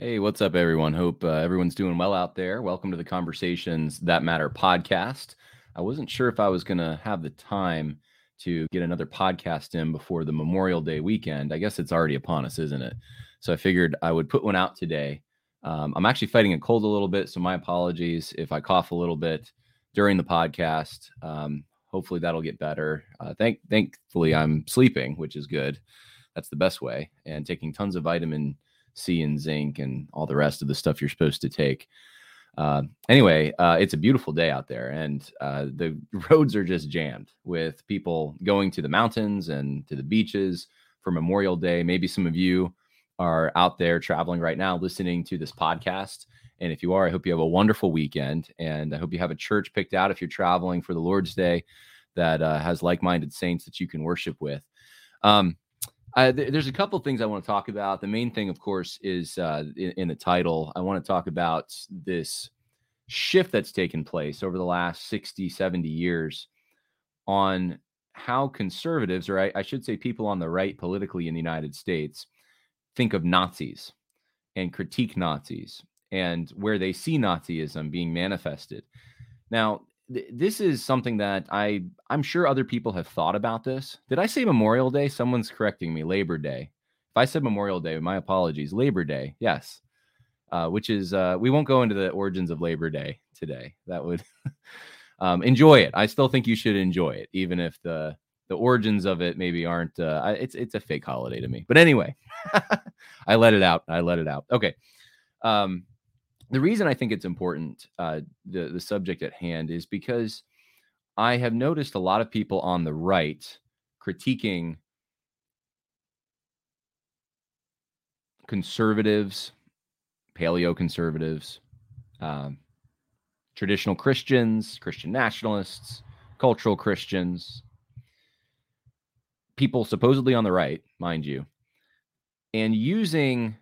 Hey, what's up, everyone? Hope uh, everyone's doing well out there. Welcome to the Conversations That Matter podcast. I wasn't sure if I was going to have the time to get another podcast in before the Memorial Day weekend. I guess it's already upon us, isn't it? So I figured I would put one out today. Um, I'm actually fighting a cold a little bit, so my apologies if I cough a little bit during the podcast. Um, hopefully that'll get better. Uh, thank, thankfully, I'm sleeping, which is good. That's the best way, and taking tons of vitamin C and zinc and all the rest of the stuff you're supposed to take. Uh, anyway, uh, it's a beautiful day out there, and uh, the roads are just jammed with people going to the mountains and to the beaches for Memorial Day. Maybe some of you are out there traveling right now listening to this podcast. And if you are, I hope you have a wonderful weekend. And I hope you have a church picked out if you're traveling for the Lord's Day that uh, has like minded saints that you can worship with. Um, th- there's a couple things I want to talk about. The main thing, of course, is uh, in, in, the title. I want to talk about this shift that's taken place over the last 60, 70 years on how conservatives, or I, I should say people on the right politically in the United States, think of Nazis and critique Nazis and where they see Nazism being manifested. Now, this is something that I I'm sure other people have thought about this. Did I say Memorial Day? Someone's correcting me. Labor Day. If I said Memorial Day, my apologies. Labor Day. Yes. Uh, which is uh, we won't go into the origins of Labor Day today. That would um, enjoy it. I still think you should enjoy it, even if the the origins of it maybe aren't. Uh, it's it's a fake holiday to me. But anyway, I let it out. I let it out. Okay. Um, the reason I think it's important, uh, the the subject at hand, is because I have noticed a lot of people on the right critiquing conservatives, paleo conservatives, um, traditional Christians, Christian nationalists, cultural Christians, people supposedly on the right, mind you, and using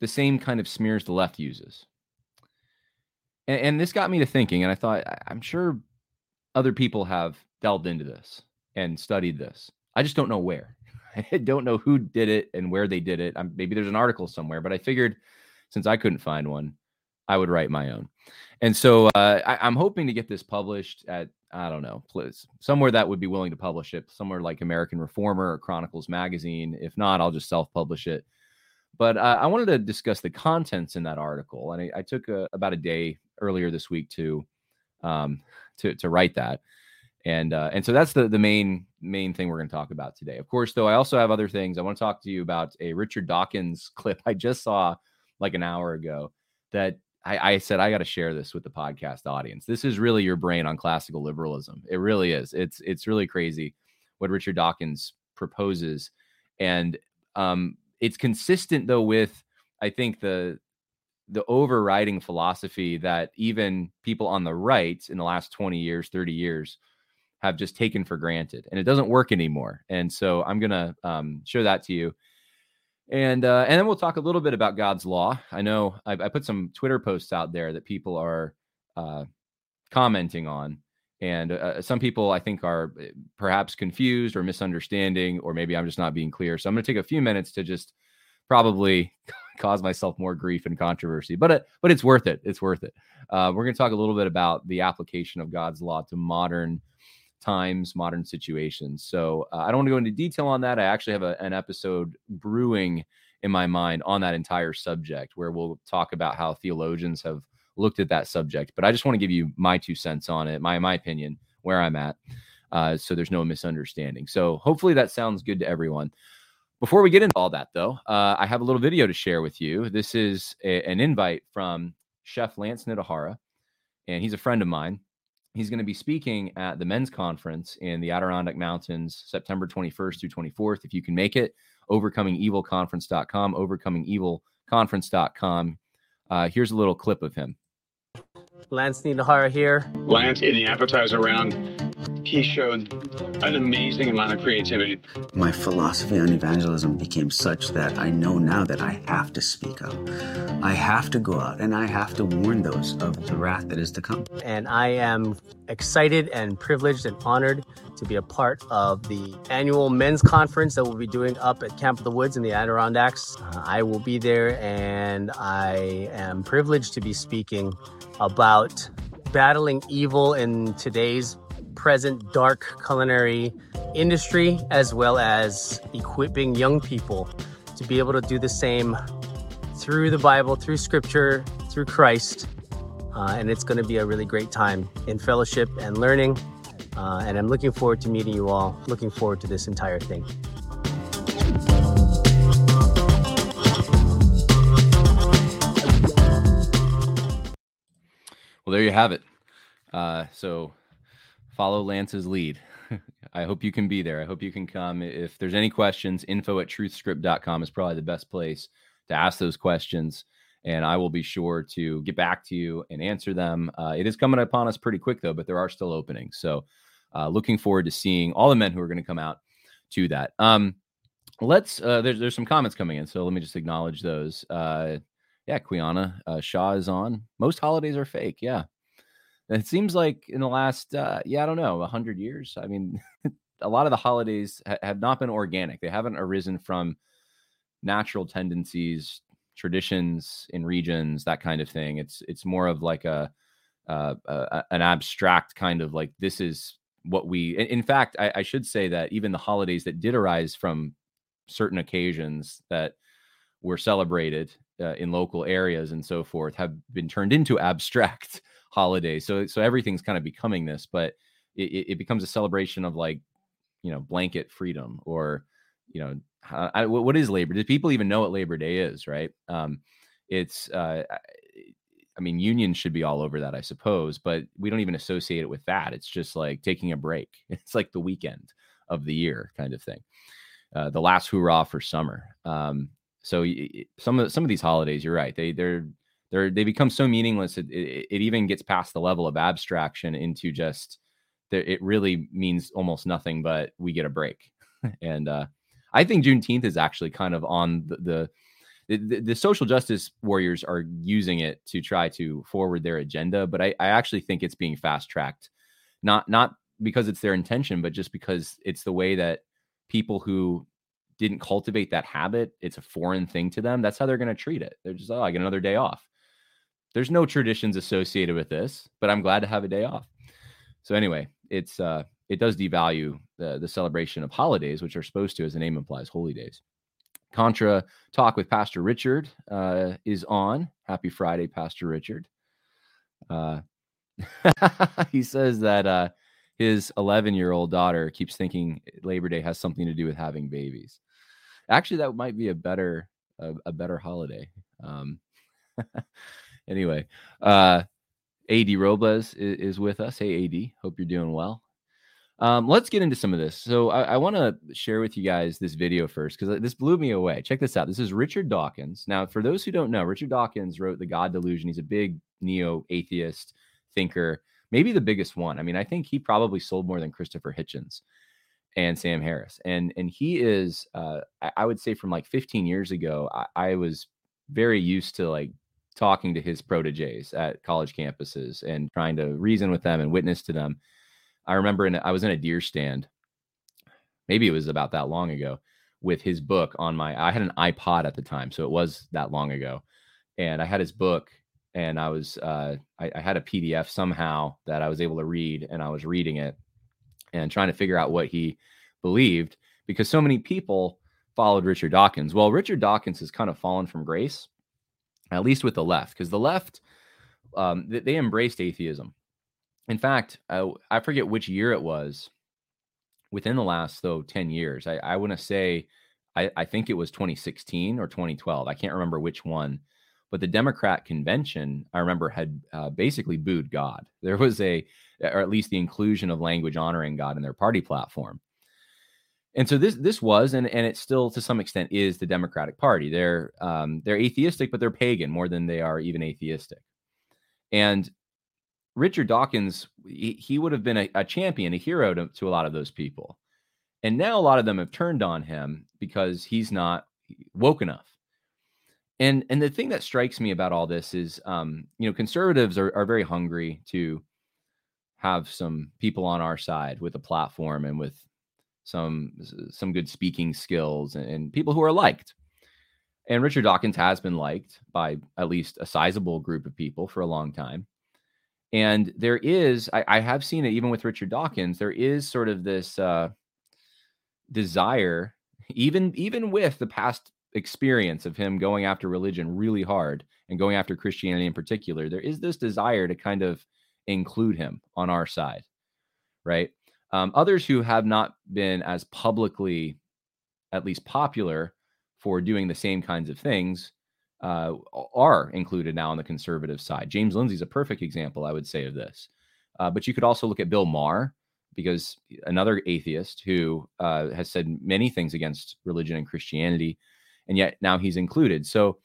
the same kind of smears the left uses. And, and this got me to thinking, and I thought, I'm sure other people have delved into this and studied this. I just don't know where. I don't know who did it and where they did it. I'm, maybe there's an article somewhere, but I figured since I couldn't find one, I would write my own. And so uh, I, am hoping to get this published at I don't know, please somewhere that would be willing to publish it, somewhere like American Reformer or Chronicles Magazine. If not, I'll just self-publish it. But uh, I wanted to discuss the contents in that article, and I, I took a, about a day earlier this week to um, to to write that, and uh, and so that's the the main main thing we're going to talk about today. Of course, though, I also have other things. I want to talk to you about a Richard Dawkins clip I just saw like an hour ago that I, I said I got to share this with the podcast audience. This is really your brain on classical liberalism. It really is. It's it's really crazy what Richard Dawkins proposes, and um, it's consistent though with I think the the overriding philosophy that even people on the right in the last 20 years, 30 years have just taken for granted and it doesn't work anymore. And so I'm going to um, show that to you. And uh, and then we'll talk a little bit about God's law. I know I, I put some Twitter posts out there that people are uh, commenting on, and uh, some people I think are eh, perhaps confused or misunderstanding, or maybe I'm just not being clear. So I'm going to take a few minutes to just probably cause myself more grief and controversy, but it, but it's worth it. It's worth it. Uh, we're going to talk a little bit about the application of God's law to modern times, modern situations. So uh, I don't want to go into detail on that. I actually have a, an episode brewing in my mind on that entire subject where we'll talk about how theologians have looked at that subject. But I just want to give you my two cents on it, my my opinion, where I'm at, uh, so there's no misunderstanding. So hopefully that sounds good to everyone. Before we get into all that, though, uh, I have a little video to share with you. This is a, an invite from Chef Lance Nitahara, and he's a friend of mine. He's going to be speaking at the men's conference in the Adirondack Mountains, September 21st through 24th. If you can make it, overcomingevilconference.com, overcomingevilconference.com. Uh, here's a little clip of him. Lance Nitahara here. Lance, in the appetizer round, he showed an amazing amount of creativity. My philosophy on evangelism became such that I know now that I have to speak up. I have to go out and I have to warn those of the wrath that is to come. And I am excited and privileged and honored to be a part of the annual men's conference that we'll be doing up at Camp of the Woods in the Adirondacks. Uh, I will be there and I am privileged to be speaking about battling evil in today's present dark culinary industry, as well as equipping young people to be able to do the same through the Bible, through scripture, through Christ. Uh, and it's going to be a really great time in fellowship and learning. Uh, and I'm looking forward to meeting you all, looking forward to this entire thing. Well, there you have it. Uh, so follow Lance's lead. I hope you can be there. I hope you can come. If there's any questions, info at truthscript.com is probably the best place to ask those questions. And I will be sure to get back to you and answer them. Uh, it is coming upon us pretty quick, though, but there are still openings. So uh, looking forward to seeing all the men who are going to come out to that. Um, let's, uh, there's, there's some comments coming in. So let me just acknowledge those. Uh, yeah, Quiana uh, Shaw is on. Most holidays are fake. Yeah. It seems like in the last, uh, yeah, I don't know, 100 years. I mean, a lot of the holidays ha- have not been organic. They haven't arisen from natural tendencies, traditions in regions, that kind of thing. It's it's more of like a, uh, a an abstract kind of like this is what we. In, in fact, I, I should say that even the holidays that did arise from certain occasions that were celebrated uh, in local areas and so forth have been turned into abstract holidays. So so everything's kind of becoming this, but it, it becomes a celebration of like you know blanket freedom or you know I, what is Labor? Do people even know what Labor Day is? Right? Um, it's uh, I mean unions should be all over that, I suppose, but we don't even associate it with that. It's just like taking a break. It's like the weekend of the year kind of thing. Uh, the last hurrah for summer. Um, so some of some of these holidays, you're right. They they're they're they become so meaningless. It, it, it even gets past the level of abstraction into just it really means almost nothing. But we get a break, and uh, I think Juneteenth is actually kind of on the, the the, the, social justice warriors are using it to try to forward their agenda, but I, I actually think it's being fast tracked, not not because it's their intention, but just because it's the way that people who didn't cultivate that habit, it's a foreign thing to them. That's how they're going to treat it. They're just, oh, I get another day off. There's no traditions associated with this, but I'm glad to have a day off. So anyway, it's uh it does devalue the the celebration of holidays, which are supposed to, as the name implies, holy days. Contra talk with Pastor Richard uh, is on. Happy Friday, Pastor Richard. Uh, he says that uh, his 11 year old daughter keeps thinking Labor Day has something to do with having babies. Actually, that might be a better a, a better holiday. Um, anyway, uh, AD Robles is, is, with us. Hey, AD, hope you're doing well. Um, let's get into some of this. So, I, I want to share with you guys this video first because this blew me away. Check this out. This is Richard Dawkins. Now, for those who don't know, Richard Dawkins wrote The God Delusion. He's a big neo atheist thinker, maybe the biggest one. I mean, I think he probably sold more than Christopher Hitchens and Sam Harris. And and he is, uh, I, I would say, from like 15 years ago, I, I was very used to like talking to his proteges at college campuses and trying to reason with them and witness to them. I remember in, I was in a deer stand, maybe it was about that long ago, with his book on my. I had an iPod at the time, so it was that long ago, and I had his book, and I was uh, I, I had a PDF somehow that I was able to read, and I was reading it and trying to figure out what he believed because so many people followed Richard Dawkins. Well, Richard Dawkins has kind of fallen from grace at least with the left, because the left um, they, they embraced atheism. In fact, I, I forget which year it was. Within the last though ten years, I, I want to say, I, I think it was 2016 or 2012. I can't remember which one, but the Democrat convention I remember had uh, basically booed God. There was a, or at least the inclusion of language honoring God in their party platform. And so this this was and and it still to some extent is the Democratic Party. They're um, they're atheistic, but they're pagan more than they are even atheistic. And Richard Dawkins, he, he would have been a, a champion, a hero to, to a lot of those people. And now a lot of them have turned on him because he's not woke enough. And and the thing that strikes me about all this is, um, you know, conservatives are, are very hungry to have some people on our side with a platform and with some some good speaking skills and, and people who are liked. And Richard Dawkins has been liked by at least a sizable group of people for a long time. And there is, I, I have seen it even with Richard Dawkins, there is sort of this uh, desire, even even with the past experience of him going after religion really hard and going after Christianity in particular, there is this desire to kind of include him on our side, right? Um, others who have not been as publicly, at least popular, for doing the same kinds of things uh, are included now on the conservative side. James Lindsay's a perfect example, I would say, of this. Uh, but you could also look at Bill Maher, because another atheist who uh, has said many things against religion and Christianity, and yet now he's included. So,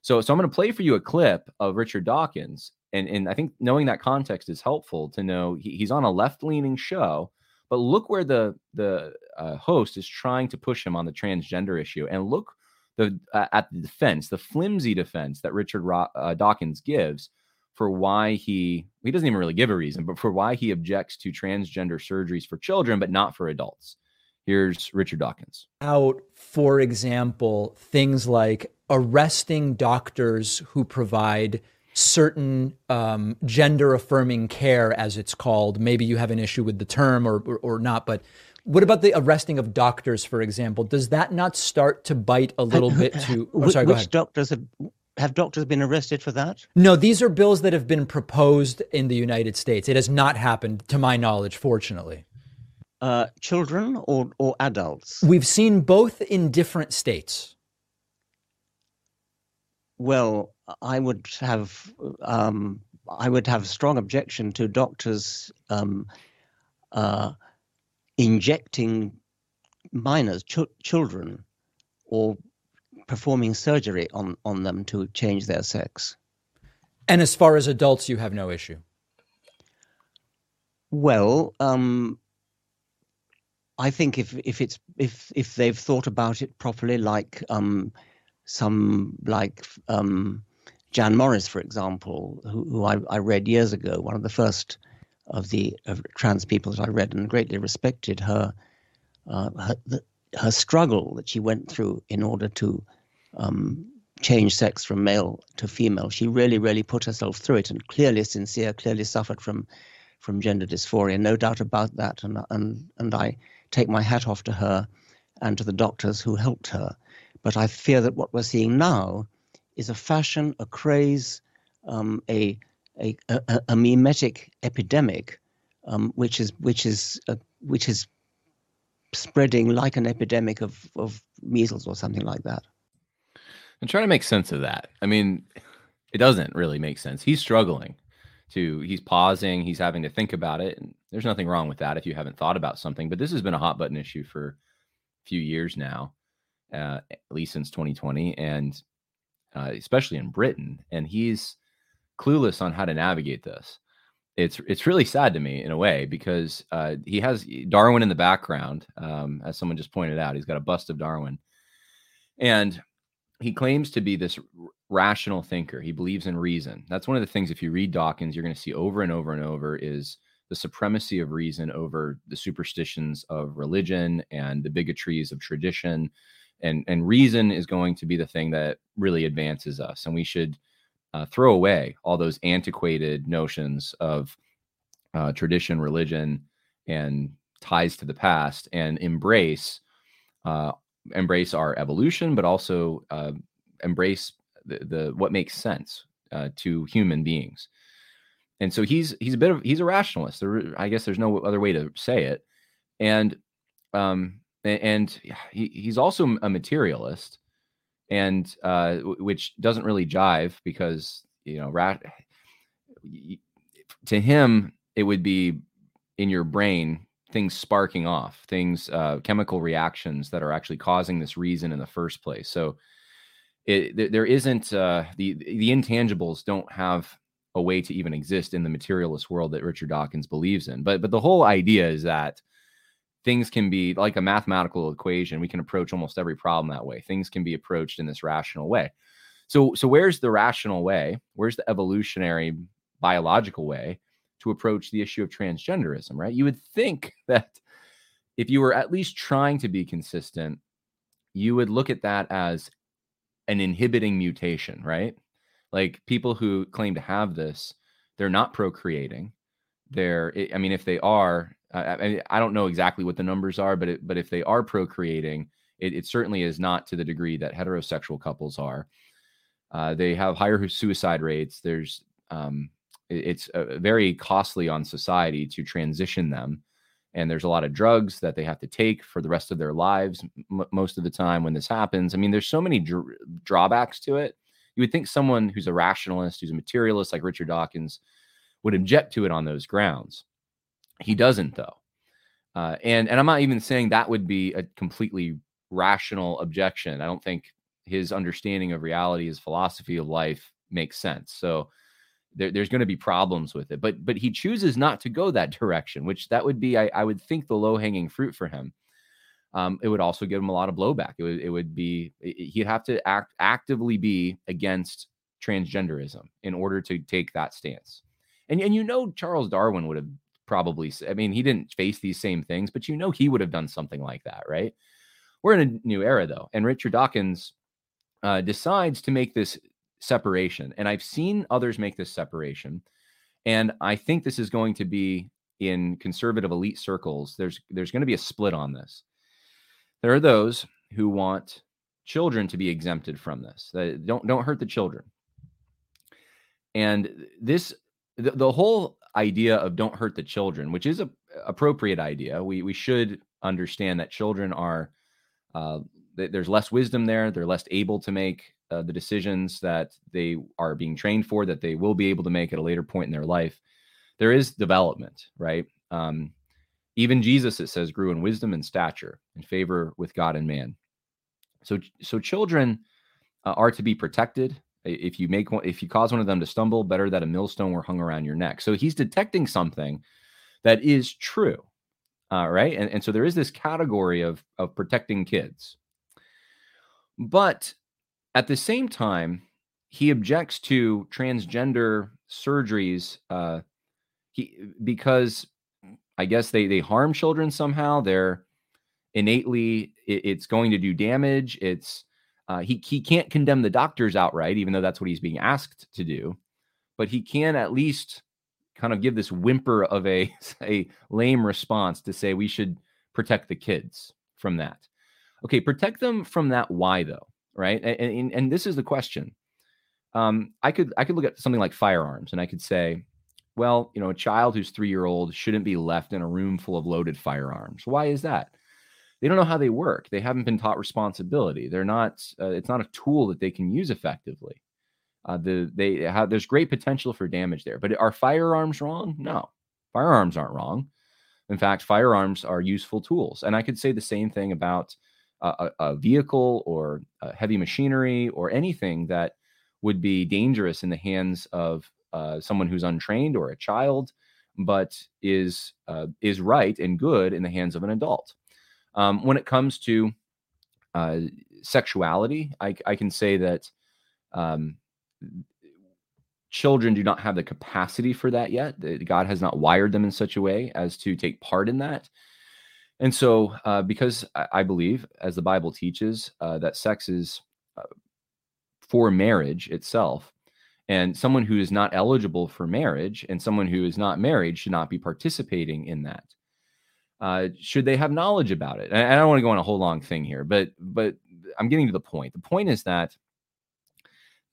so, so I'm going to play for you a clip of Richard Dawkins, and and I think knowing that context is helpful to know he, he's on a left leaning show but look where the the uh, host is trying to push him on the transgender issue, and look the uh, at the defense, the flimsy defense that Richard Ro- uh, Dawkins gives for why he he doesn't even really give a reason, but for why he objects to transgender surgeries for children, but not for adults. Here's Richard Dawkins. Out, for example, things like arresting doctors who provide certain um, gender affirming care, as it's called. Maybe you have an issue with the term or, or, or not, but what about the arresting of doctors, for example? Does that not start to bite a little bit to? Oh, sorry, which doctors have have doctors been arrested for that? No, these are bills that have been proposed in the United States. It has not happened, to my knowledge, fortunately. Uh, children or or adults? We've seen both in different states. Well, I would have um, I would have strong objection to doctors um, uh, injecting minors, ch- children, or performing surgery on on them to change their sex. And as far as adults, you have no issue. Well, um, I think if if it's if if they've thought about it properly, like um, some like um, Jan Morris, for example, who, who I, I, read years ago, one of the first of the of trans people that I read and greatly respected her uh, her, the, her struggle that she went through in order to um, change sex from male to female. She really, really put herself through it and clearly sincere, clearly suffered from from gender dysphoria, no doubt about that. And and and I take my hat off to her and to the doctors who helped her. But I fear that what we're seeing now is a fashion, a craze, um, a, a, a, a, mimetic epidemic, um, which is which is uh, which is spreading like an epidemic of, of measles or something like that. I'm trying to make sense of that. I mean, it doesn't really make sense. He's struggling to he's pausing, he's having to think about it. And there's nothing wrong with that if you haven't thought about something, but this has been a hot button issue for a few years now, uh, at least since 2020. And uh, especially in Britain, and he's clueless on how to navigate this. It's it's really sad to me in a way because uh, he has Darwin in the background, um, as someone just pointed out. He's got a bust of Darwin, and he claims to be this rational thinker. He believes in reason. That's one of the things. If you read Dawkins, you're going to see over and over and over is the supremacy of reason over the superstitions of religion and the bigotries of tradition and and reason is going to be the thing that really advances us and we should uh, throw away all those antiquated notions of uh, tradition religion and ties to the past and embrace uh, embrace our evolution but also uh, embrace the, the what makes sense uh, to human beings and so he's he's a bit of he's a rationalist. There, I guess there's no other way to say it, and um and he, he's also a materialist, and uh, which doesn't really jive because you know rat to him it would be in your brain things sparking off things uh, chemical reactions that are actually causing this reason in the first place so it, there isn't uh, the the intangibles don't have a way to even exist in the materialist world that Richard Dawkins believes in. But but the whole idea is that things can be like a mathematical equation. We can approach almost every problem that way. Things can be approached in this rational way. So so where's the rational way? Where's the evolutionary biological way to approach the issue of transgenderism, right? You would think that if you were at least trying to be consistent, you would look at that as an inhibiting mutation, right? Like people who claim to have this, they're not procreating. They're, I mean, if they are, I, I don't know exactly what the numbers are, but it, but if they are procreating, it, it certainly is not to the degree that heterosexual couples are. Uh, they have higher suicide rates. There's, um, it, it's uh, very costly on society to transition them and there's a lot of drugs that they have to take for the rest of their lives m- most of the time when this happens i mean there's so many dr- drawbacks to it you would think someone who's a rationalist who's a materialist like richard dawkins would object to it on those grounds he doesn't though uh, and and i'm not even saying that would be a completely rational objection i don't think his understanding of reality his philosophy of life makes sense so there, there's going to be problems with it. But but he chooses not to go that direction, which that would be, I, I would think, the low hanging fruit for him. Um, it would also give him a lot of blowback. It would it would be he'd have to act actively be against transgenderism in order to take that stance. And and you know Charles Darwin would have probably I mean he didn't face these same things, but you know he would have done something like that, right? We're in a new era though, and Richard Dawkins uh, decides to make this separation. And I've seen others make this separation. And I think this is going to be in conservative elite circles. There's there's going to be a split on this. There are those who want children to be exempted from this. don't don't hurt the children. And this the, the whole idea of don't hurt the children, which is a appropriate idea. We we should understand that children are uh, there's less wisdom there. They're less able to make uh, the decisions that they are being trained for that they will be able to make at a later point in their life there is development right um, even jesus it says grew in wisdom and stature in favor with god and man so so children uh, are to be protected if you make one if you cause one of them to stumble better that a millstone were hung around your neck so he's detecting something that is true uh, right and, and so there is this category of of protecting kids but at the same time, he objects to transgender surgeries uh, he, because I guess they, they harm children somehow. They're innately, it, it's going to do damage. It's uh, he, he can't condemn the doctors outright, even though that's what he's being asked to do. But he can at least kind of give this whimper of a, a lame response to say we should protect the kids from that. Okay, protect them from that. Why though? right? And, and, and this is the question. Um, I could I could look at something like firearms, and I could say, well, you know, a child who's three year old shouldn't be left in a room full of loaded firearms. Why is that? They don't know how they work. They haven't been taught responsibility. They're not. Uh, it's not a tool that they can use effectively. Uh, the they have there's great potential for damage there. But are firearms wrong? No, firearms aren't wrong. In fact, firearms are useful tools. And I could say the same thing about a, a vehicle or a heavy machinery or anything that would be dangerous in the hands of uh, someone who's untrained or a child, but is uh, is right and good in the hands of an adult. Um, when it comes to uh, sexuality, I, I, can say that um, children do not have the capacity for that yet. God has not wired them in such a way as to take part in that. And so, uh, because I, believe, as the Bible teaches, uh, that sex is uh, for marriage itself, and someone who is not eligible for marriage and someone who is not married should not be participating in that. Uh, should they have knowledge about it? And I don't want to go on a whole long thing here, but but I'm getting to the point. The point is that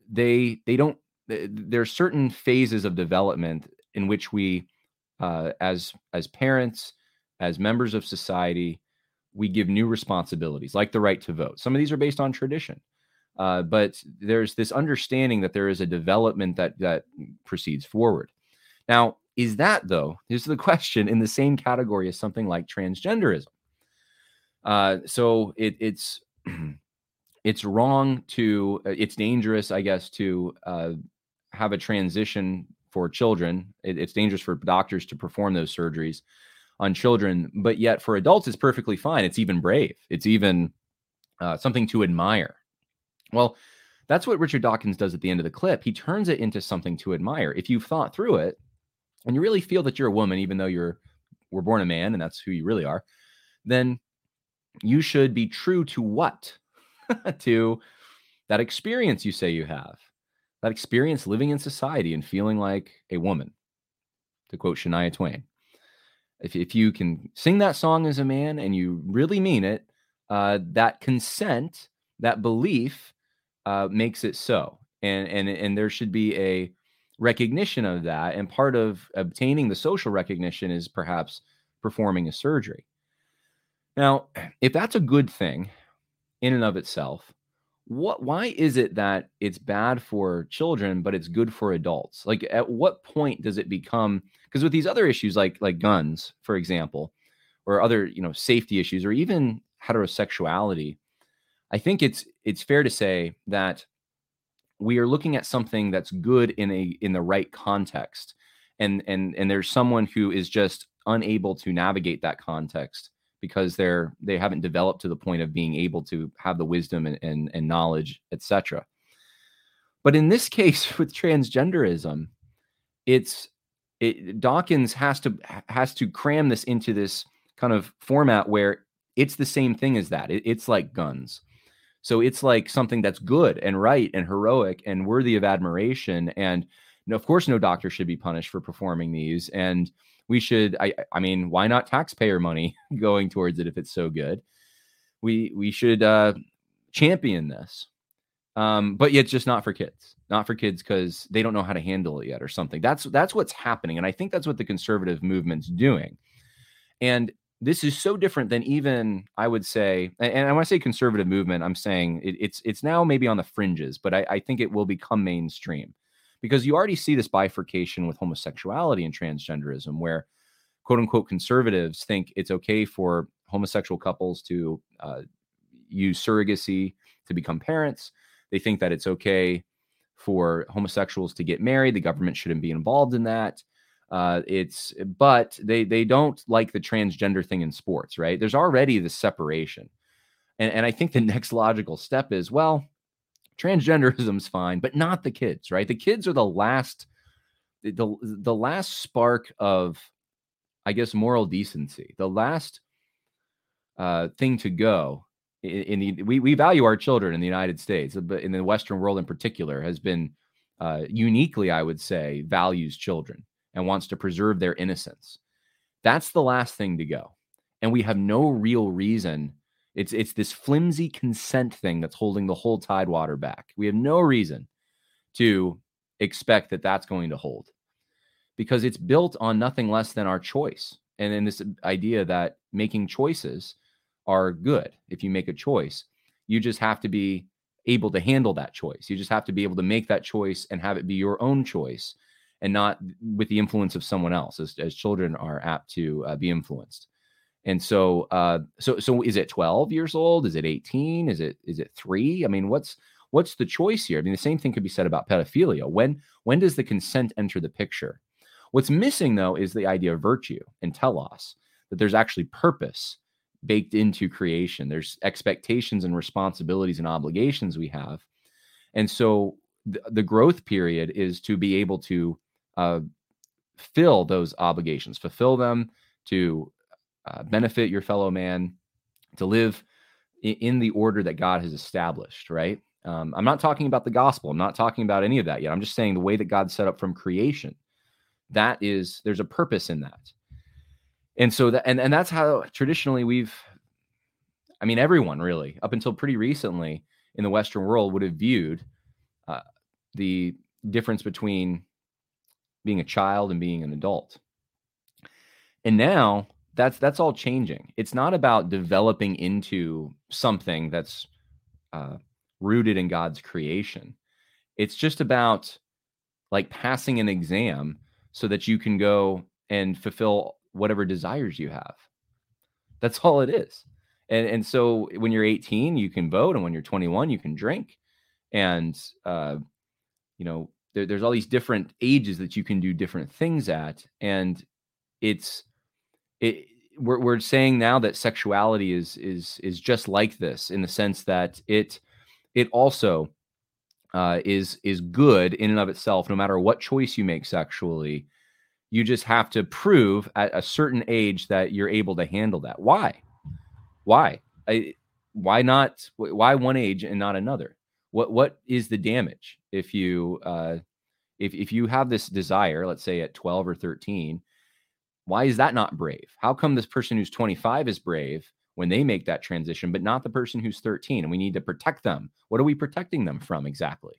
they they don't. There are certain phases of development in which we, uh, as as parents, as members of society, we give new responsibilities, like the right to vote. Some of these are based on tradition, uh, but there's this understanding that there is a development that that proceeds forward. Now, is that though? Here's the question: in the same category as something like transgenderism. Uh, so it, it's it's wrong to uh, it's dangerous, I guess, to uh, have a transition for children. It, it's dangerous for doctors to perform those surgeries on children, but yet for adults, it's perfectly fine. It's even brave. It's even uh, something to admire. Well, that's what Richard Dawkins does at the end of the clip. He turns it into something to admire. If you've thought through it and you really feel that you're a woman, even though you're were born a man and that's who you really are, then you should be true to what? to that experience you say you have, that experience living in society and feeling like a woman, to quote Shania Twain. If, if you can sing that song as a man and you really mean it, uh, that consent, that belief uh, makes it so. And, and, and there should be a recognition of that. And part of obtaining the social recognition is perhaps performing a surgery. Now, if that's a good thing in and of itself, what why is it that it's bad for children but it's good for adults? Like at what point does it become because with these other issues like like guns, for example, or other, you know, safety issues or even heterosexuality, I think it's it's fair to say that we are looking at something that's good in a in the right context. And and and there's someone who is just unable to navigate that context because they're they haven't developed to the point of being able to have the wisdom and, and, and knowledge etc but in this case with transgenderism it's it, dawkins has to has to cram this into this kind of format where it's the same thing as that it, it's like guns so it's like something that's good and right and heroic and worthy of admiration and of course no doctor should be punished for performing these and we should i i mean why not taxpayer money going towards it if it's so good? We we should uh champion this um but yet just not for kids not for kids because they don't know how to handle it yet or something. That's that's what's happening and i think that's what the conservative movement's doing and this is so different than even I would say, and I say conservative movement, I'm saying it, it's it's now maybe on the fringes, but I, I, think it will become mainstream because you already see this bifurcation with homosexuality and transgenderism, where quote unquote conservatives think it's okay for homosexual couples to uh, use surrogacy to become parents. They think that it's okay for homosexuals to get married. The government shouldn't be involved in that. Uh, it's but they they don't like the transgender thing in sports, right? There's already the separation, and and I think the next logical step is well, transgenderism's fine, but not the kids, right? The kids are the last the the last spark of I guess moral decency, the last uh, thing to go in, the we we value our children in the United States, but in the Western world in particular has been uh, uniquely, I would say, values children and wants to preserve their innocence. That's the last thing to go, and we have no real reason it's it's this flimsy consent thing that's holding the whole tidewater back. We have no reason to expect that that's going to hold because it's built on nothing less than our choice. And then this idea that making choices are good. If you make a choice, you just have to be able to handle that choice. You just have to be able to make that choice and have it be your own choice and not with the influence of someone else, as, as children are apt to uh, be influenced. And so, uh, so, so is it 12 years old? Is it 18? Is it, is it three? I mean, what's, what's the choice here? I mean, the same thing could be said about pedophilia. When, when does the consent enter the picture? What's missing though is the idea of virtue and telos, that there's actually purpose baked into creation. There's expectations and responsibilities and obligations we have. And so th- the growth period is to be able to uh, fill those obligations, fulfill them, to uh, benefit your fellow man, to live in, in, the order that God has established, right? Um, I'm not talking about the gospel. I'm not talking about any of that yet. I'm just saying the way that God set up from creation. That is, there's a purpose in that. And so that, and, and that's how traditionally we've, I mean, everyone really, up until pretty recently in the Western world, would have viewed uh, the difference between being a child and being an adult. And now that's that's all changing. It's not about developing into something that's uh, rooted in God's creation. It's just about like passing an exam so that you can go and fulfill whatever desires you have. That's all it is. And and so when you're 18, you can vote, and when you're 21, you can drink. And uh, you know, there, there's all these different ages that you can do different things at, and it's it. We're, we're saying now that sexuality is is is just like this in the sense that it it also uh, is is good in and of itself, no matter what choice you make sexually. You just have to prove at a certain age that you're able to handle that. Why? Why? I, why not? Why one age and not another? What What is the damage if you uh, if if you have this desire, let's say at 12 or 13? Why is that not brave? How come this person who's 25 is brave when they make that transition, but not the person who's 13. And we need to protect them. What are we protecting them from exactly?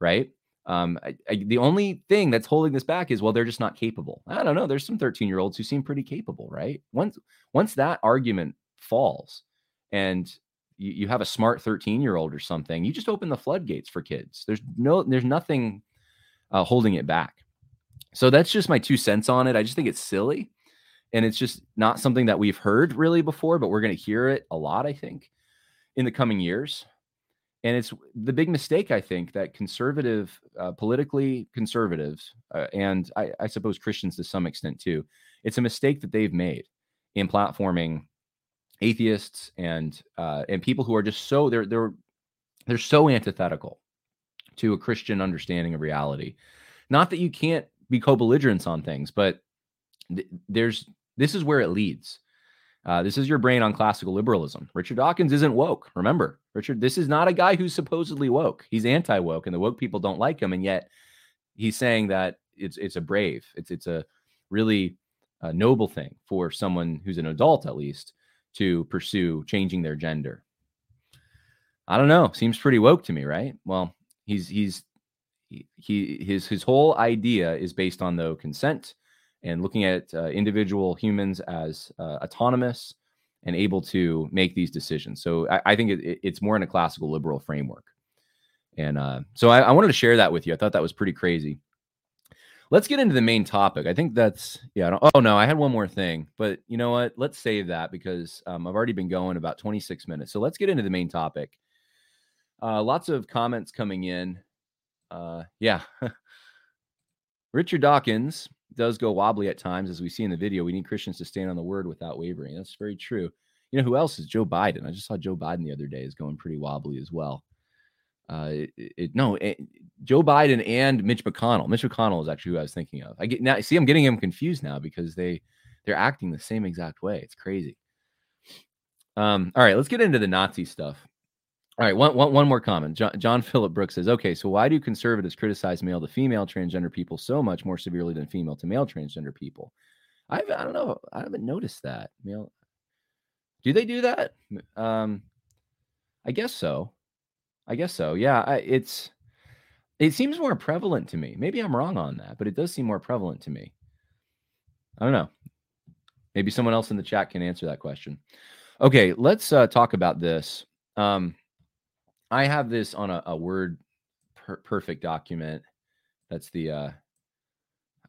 Right. Um, I, I, the only thing that's holding this back is well, they're just not capable. I don't know. There's some 13 year olds who seem pretty capable, right? Once once that argument falls, and you, you have a smart 13 year old or something, you just open the floodgates for kids. There's no there's nothing uh, holding it back. So that's just my two cents on it. I just think it's silly and it's just not something that we've heard really before but we're going to hear it a lot i think in the coming years and it's the big mistake i think that conservative uh, politically conservatives uh, and I, I suppose christians to some extent too it's a mistake that they've made in platforming atheists and uh, and people who are just so they're they're they're so antithetical to a christian understanding of reality not that you can't be co-belligerents on things but th- there's this is where it leads. Uh, this is your brain on classical liberalism. Richard Dawkins isn't woke. Remember, Richard, this is not a guy who's supposedly woke. He's anti woke, and the woke people don't like him. And yet, he's saying that it's it's a brave, it's it's a really uh, noble thing for someone who's an adult, at least, to pursue changing their gender. I don't know. Seems pretty woke to me, right? Well, he's he's he, his his whole idea is based on though consent and looking at uh, individual humans as uh, autonomous and able to make these decisions. So I, I think it, it's more in a classical liberal framework. And uh, so I, I, wanted to share that with you. I thought that was pretty crazy. Let's get into the main topic. I think that's yeah. oh no, I had one more thing, but you know what? Let's save that because um, I've already been going about 26 minutes. So let's get into the main topic. Uh, lots of comments coming in. Uh, yeah, Richard Dawkins does go wobbly at times, as we see in the video. We need Christians to stand on the word without wavering. That's very true. You know who else is Joe Biden? I just saw Joe Biden the other day is going pretty wobbly as well. Uh, it, it, no, it, eh, Joe Biden and Mitch McConnell. Mitch McConnell is actually who I was thinking of. I get now. See, I'm getting him confused now because they they're acting the same exact way. It's crazy. Um, all right, let's get into the Nazi stuff. All right, one, one, one more comment. John, John Philip Brooks says, okay, so why do conservatives criticize male to female transgender people so much more severely than female to male transgender people? I, I don't know. I haven't noticed that. Male, do they do that? Um, I guess so. I guess so. Yeah, I, it's it seems more prevalent to me. Maybe I'm wrong on that, but it does seem more prevalent to me. I don't know. Maybe someone else in the chat can answer that question. Okay, let's uh, talk about this. Um, I have this on a, a Word per- perfect document. That's the uh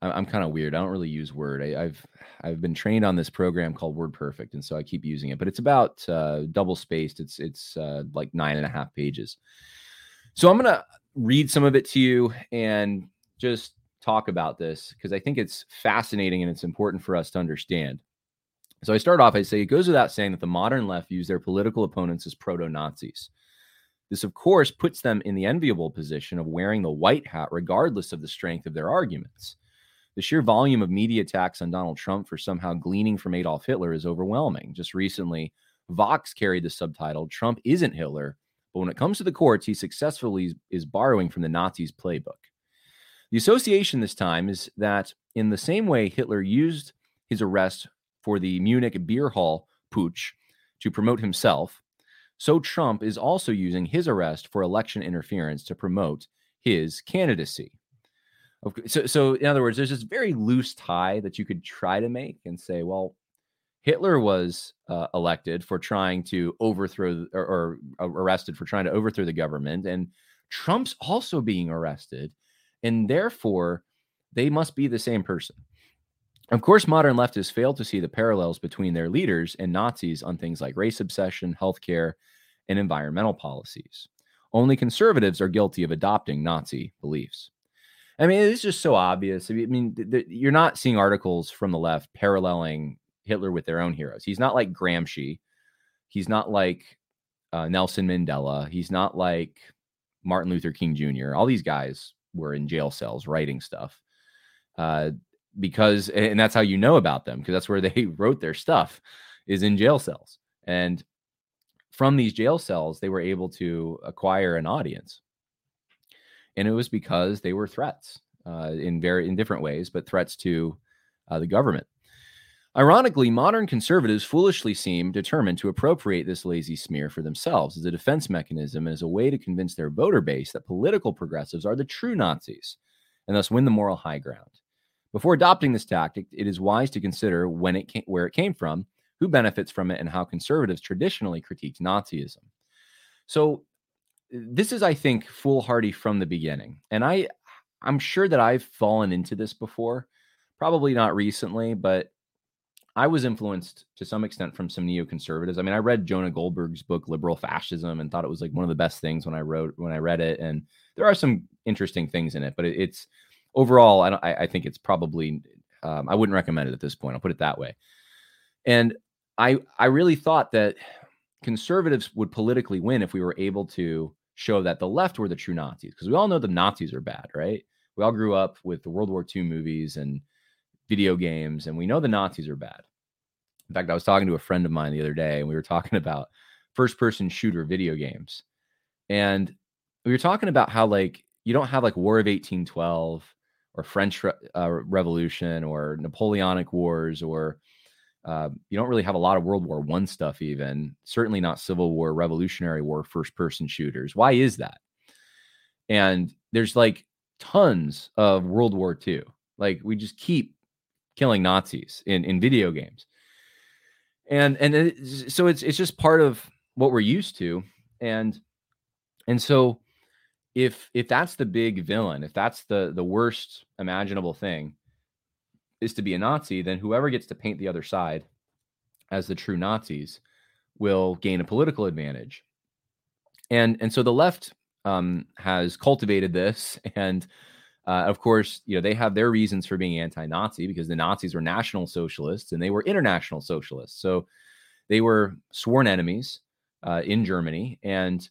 I, am kind of weird. I don't really use Word. I, have I've been trained on this program called Word Perfect, and so I keep using it. But it's about uh, double spaced. It's it's uh, like nine and a half pages. So I'm gonna read some of it to you and just talk about this because I think it's fascinating and it's important for us to understand. So I start off. I say it goes without saying that the modern left views their political opponents as proto Nazis. This, of course, puts them in the enviable position of wearing the white hat, regardless of the strength of their arguments. The sheer volume of media attacks on Donald Trump for somehow gleaning from Adolf Hitler is overwhelming. Just recently, Vox carried the subtitle Trump isn't Hitler, but when it comes to the courts, he successfully is borrowing from the Nazis' playbook. The association this time is that in the same way Hitler used his arrest for the Munich beer hall putsch to promote himself, so Trump is also using his arrest for election interference to promote his candidacy. So, so in other words, there's this very loose tie that you could try to make and say, well, Hitler was uh, elected for trying to overthrow or, or uh, arrested for trying to overthrow the government, and Trump's also being arrested, and therefore they must be the same person. Of course, modern leftists fail to see the parallels between their leaders and Nazis on things like race obsession, healthcare, and environmental policies. Only conservatives are guilty of adopting Nazi beliefs. I mean, it's just so obvious. I mean, th- th- you're not seeing articles from the left paralleling Hitler with their own heroes. He's not like Gramsci. He's not like uh, Nelson Mandela. He's not like Martin Luther King Jr. All these guys were in jail cells writing stuff. Uh, because, and that's how you know about them, because that's where they wrote their stuff, is in jail cells. And from these jail cells, they were able to acquire an audience. And it was because they were threats uh, in very in different ways, but threats to uh, the government. Ironically, modern conservatives foolishly seem determined to appropriate this lazy smear for themselves as a defense mechanism and as a way to convince their voter base that political progressives are the true Nazis and thus win the moral high ground. Before adopting this tactic, it is wise to consider when it came, where it came from, who benefits from it, and how conservatives traditionally critiqued Nazism. So, this is, I think, foolhardy from the beginning, and I, I'm sure that I've fallen into this before, probably not recently, but I was influenced to some extent from some neoconservatives. I mean, I read Jonah Goldberg's book Liberal Fascism and thought it was like one of the best things when I wrote when I read it. And there are some interesting things in it, but it, it's overall, I, I, I think it's probably um, I wouldn't recommend it at this point. I'll put it that way. And I I really thought that conservatives would politically win if we were able to show that the left were the true Nazis because we all know the Nazis are bad, right? We all grew up with the World War II movies and video games, and we know the Nazis are bad. In fact, I was talking to a friend of mine the other day, and we were talking about first person shooter video games. And we were talking about how, like, you don't have like War of 1812 or French uh, Revolution or Napoleonic Wars, or uh, you don't really have a lot of World War One stuff, even certainly not Civil War, Revolutionary War first person shooters. Why is that? And there's like tons of World War II. Like we just keep killing Nazis in in video games. And and it, so it's it's just part of what we're used to and and so if if that's the big villain, if that's the the worst imaginable thing is to be a Nazi, then whoever gets to paint the other side as the true Nazis will gain a political advantage. And and so the left um, has cultivated this and uh, of course, you know they have their reasons for being anti-Nazi because the Nazis were national socialists and they were international socialists. So they were sworn enemies uh, in Germany, and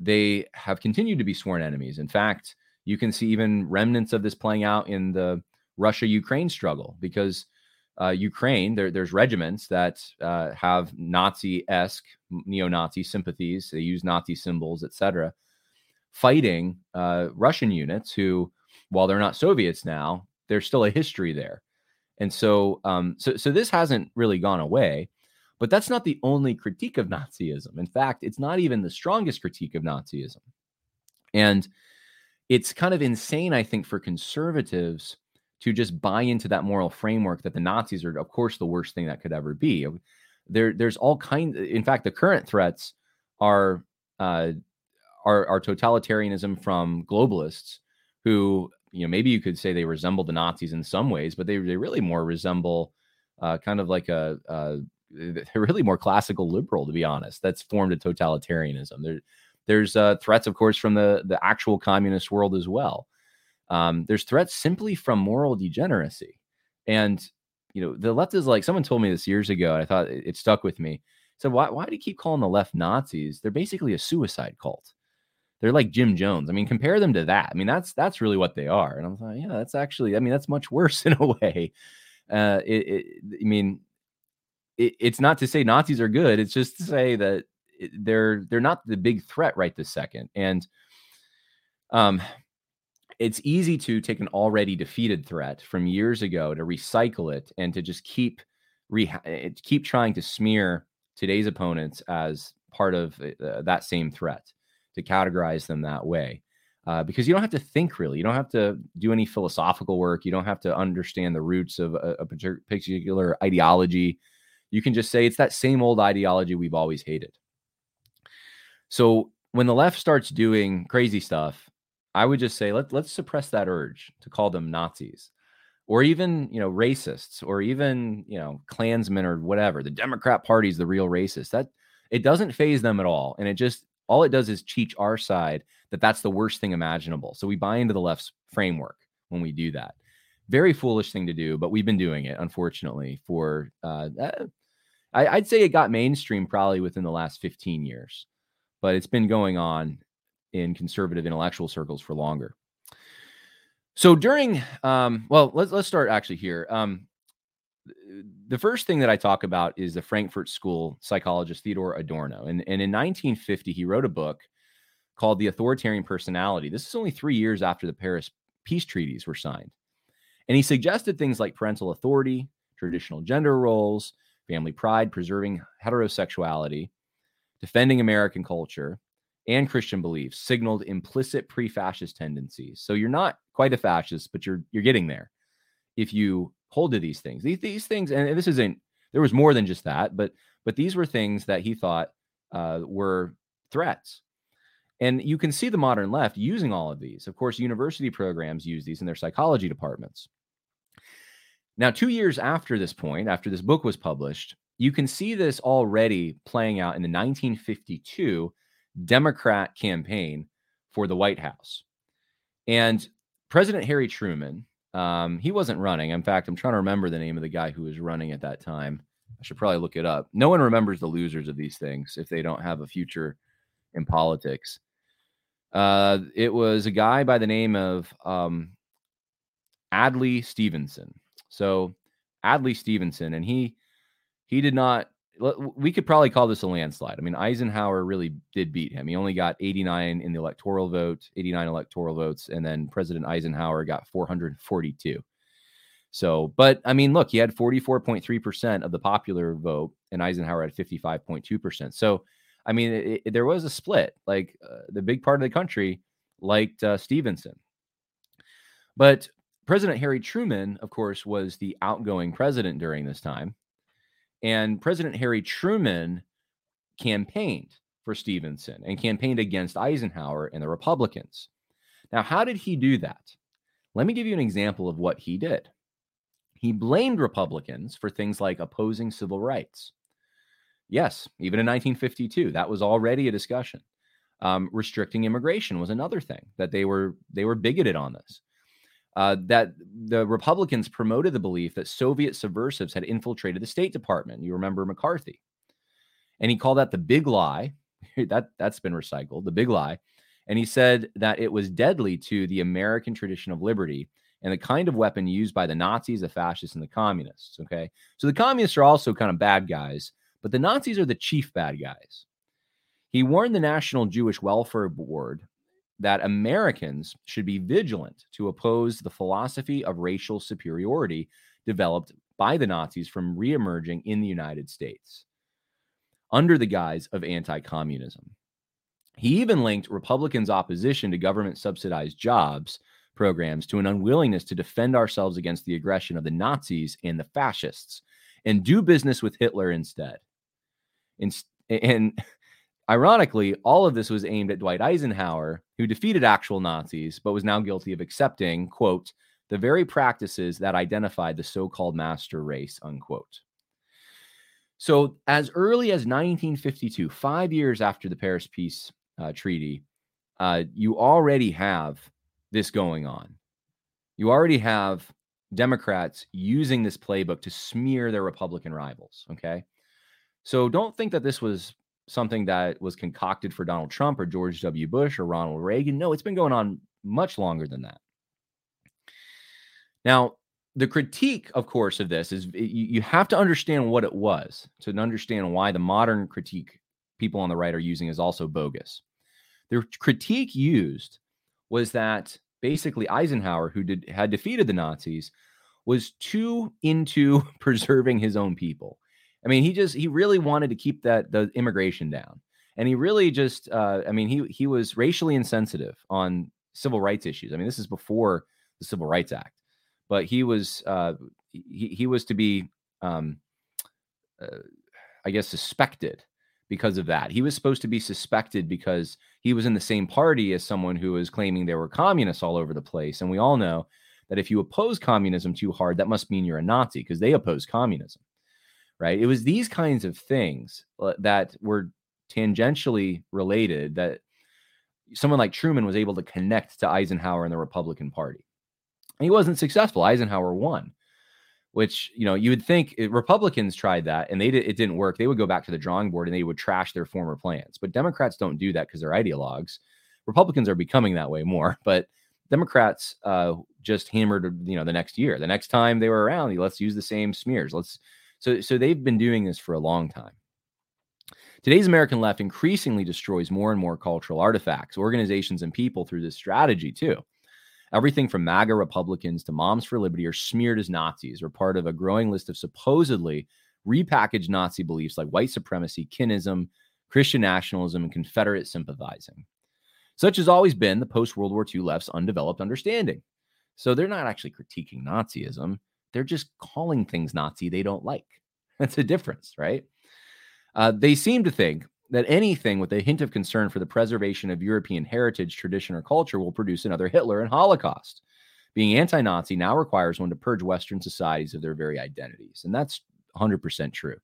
they have continued to be sworn enemies. In fact, you can see even remnants of this playing out in the Russia-Ukraine struggle because uh, Ukraine, there, there's regiments that uh, have Nazi-esque, neo-Nazi sympathies. They use Nazi symbols, etc., fighting uh, Russian units who while they're not Soviets now, there's still a history there. And so, um, so, so this hasn't really gone away, but that's not the only critique of Nazism. In fact, it's not even the strongest critique of Nazism. And it's kind of insane, I think, for conservatives to just buy into that moral framework that the Nazis are, of course, the worst thing that could ever be. There, there's all kinds. In fact, the current threats are uh, are, are totalitarianism from globalists who you know maybe you could say they resemble the Nazis in some ways, but they they really more resemble uh, kind of like a, a they're really more classical liberal to be honest. That's formed a totalitarianism. There, there's uh, threats, of course, from the the actual communist world as well. Um, there's threats simply from moral degeneracy, and you know the left is like someone told me this years ago. And I thought it, it stuck with me. So why why do you keep calling the left Nazis? They're basically a suicide cult they're like Jim Jones. I mean, compare them to that. I mean, that's that's really what they are. And I'm like, yeah, that's actually. I mean, that's much worse in a way. Uh, it, it I mean, it, it's not to say Nazis are good. It's just to say that they're they're not the big threat right this second. And um, it's easy to take an already defeated threat from years ago to recycle it and to just keep re- eh, keep trying to smear today's opponents as part of uh, that same threat to categorize them that way. uh, because you don't have to think really. You don't have to do any philosophical work. You don't have to understand the roots of a, a particular ideology. You can just say it's that same old ideology we've always hated. So when the left starts doing crazy stuff, I would just say let let's suppress that urge to call them Nazis or even you know racists or even you know klansmen or whatever. The democrat party is the real racist. That it doesn't faze them at all and it just all it does is teach our side that that's the worst thing imaginable. So we buy into the left's framework when we do that. Very foolish thing to do but we've been doing it unfortunately for uh, uh I, i'd say it got mainstream probably within the last 15 years but it's been going on in conservative intellectual circles for longer so during, um, well, let's let's start actually here. Um, the first thing that I talk about is the Frankfurt School psychologist Theodor Adorno, and and in 1950 he wrote a book called The Authoritarian Personality. This is only three years after the Paris peace treaties were signed, and he suggested things like parental authority, traditional gender roles, family pride, preserving heterosexuality, defending American culture, and Christian beliefs signaled implicit pre-fascist tendencies. So you're not quite a fascist, but you're you're getting there if you hold to these things. These these things, and this isn't there was more than just that, but but these were things that he thought uh, were threats. And you can see the modern left using all of these. Of course, university programs use these in their psychology departments. Now, two years after this point, after this book was published, you can see this already playing out in the 1952 Democrat campaign for the White House. And President Harry Truman, um, he wasn't running. In fact, I'm trying to remember the name of the guy who was running at that time. I should probably look it up. No one remembers the losers of these things if they don't have a future in politics. Uh, it was a guy by the name of um, Adlai Stevenson. So Adlai Stevenson, and he he did not we could probably call this a landslide. I mean, Eisenhower really did beat him. He only got 89 in the electoral vote, 89 electoral votes, and then President Eisenhower got 442. So, but I mean, look, he had 44.3% of the popular vote, and Eisenhower had 55.2%. So, I mean, it, it, there was a split. Like uh, the big part of the country liked uh, Stevenson. But President Harry Truman, of course, was the outgoing president during this time. And President Harry Truman campaigned for Stevenson and campaigned against Eisenhower and the Republicans. Now, how did he do that? Let me give you an example of what he did. He blamed Republicans for things like opposing civil rights. Yes, even in 1952, that was already a discussion. Um, restricting immigration was another thing that they were they were bigoted on this uh, that the Republicans promoted the belief that Soviet subversives had infiltrated the State Department. You remember McCarthy, and he called that the big lie. that that's been recycled, the big lie. And he said that it was deadly to the American tradition of liberty and the kind of weapon used by the Nazis, the fascists, and the communists. Okay, so the communists are also kind of bad guys, but the Nazis are the chief bad guys. He warned the National Jewish Welfare Board that Americans should be vigilant to oppose the philosophy of racial superiority developed by the Nazis from reemerging in the United States under the guise of anti communism. He even linked Republicans' opposition to government subsidized jobs programs to an unwillingness to defend ourselves against the aggression of the Nazis and the fascists and do business with Hitler instead. and Ironically, all of this was aimed at Dwight Eisenhower, who defeated actual Nazis, but was now guilty of accepting, quote, the very practices that identified the so called master race, unquote. So, as early as 1952, five years after the Paris Peace uh, Treaty, uh, you already have this going on. You already have Democrats using this playbook to smear their Republican rivals. Okay. So, don't think that this was something that was concocted for Donald Trump or George W. Bush or Ronald Reagan. No, it's been going on much longer than that. Now, the critique, of course, of this is you have to understand what it was to understand why the modern critique people on the right are using is also bogus. The critique used was that basically Eisenhower, who did, had defeated the Nazis, was too into preserving his own people. I mean, he just he really wanted to keep that the immigration down, and he really just uh, I mean he he was racially insensitive on civil rights issues. I mean, this is before the Civil Rights Act, but he was uh, he, he was to be, um, uh, I guess, suspected because of that. He was supposed to be suspected because he was in the same party as someone who was claiming there were communists all over the place, and we all know that if you oppose communism too hard, that must mean you're a Nazi because they oppose communism, right? It was these kinds of things uh, that were tangentially related that someone like Truman was able to connect to Eisenhower and the Republican Party. And he wasn't successful. Eisenhower won, which you know you would think eh, Republicans tried that and they did, it didn't work. They would go back to the drawing board and they would trash their former plans. But Democrats don't do that because they're ideologues. Republicans are becoming that way more, but Democrats uh, just hammered you know the next year. The next time they were around, let's use the same smears. Let's so so they've been doing this for a long time. Today's American left increasingly destroys more and more cultural artifacts, organizations, and people through this strategy, too. Everything from MAGA Republicans to Moms for Liberty are smeared as Nazis or part of a growing list of supposedly repackaged Nazi beliefs like white supremacy, kinism, Christian nationalism, and Confederate sympathizing. Such has always been the post World War II left's undeveloped understanding. So they're not actually critiquing Nazism, they're just calling things Nazi they don't like. That's a difference, right? Uh, they seem to think that anything with a hint of concern for the preservation of European heritage, tradition, or culture will produce another Hitler and Holocaust. Being anti Nazi now requires one to purge Western societies of their very identities. And that's 100% true.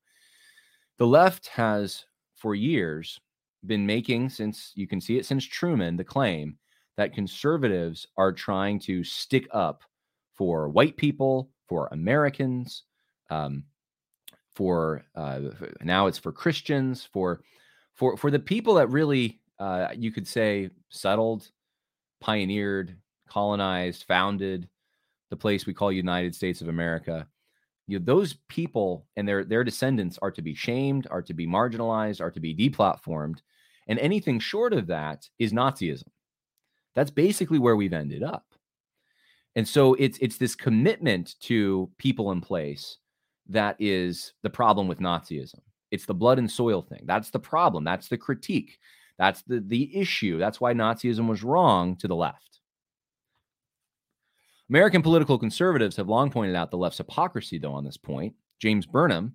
The left has, for years, been making, since you can see it since Truman, the claim that conservatives are trying to stick up for white people, for Americans, um, for uh, now it's for Christians, for for for the people that really uh, you could say settled, pioneered, colonized, founded the place we call United States of America. You know, those people and their their descendants are to be shamed, are to be marginalized, are to be deplatformed, and anything short of that is Nazism. That's basically where we've ended up. And so it's it's this commitment to people in place that is the problem with Nazism. It's the blood and soil thing. That's the problem. That's the critique. That's the the issue. That's why Nazism was wrong to the left. American political conservatives have long pointed out the left's hypocrisy, though, on this point. James Burnham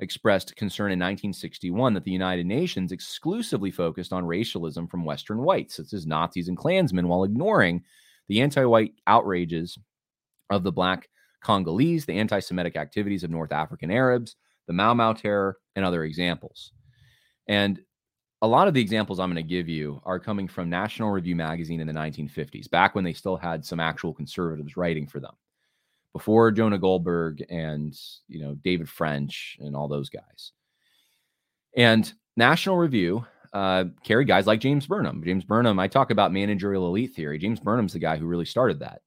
expressed concern in 1961 that the United Nations exclusively focused on racialism from Western whites, such as Nazis and Klansmen, while ignoring the anti white outrages of the Black Congolese, the anti Semitic activities of North African Arabs, the Mau Mau terror, and other examples. And a lot of the examples I'm going to give you are coming from National Review magazine in the 1950s, back when they still had some actual conservatives writing for them, before Jonah Goldberg and you know David French and all those guys. And National Review uh, carried guys like James Burnham. James Burnham, I talk about managerial elite theory. James Burnham's the guy who really started that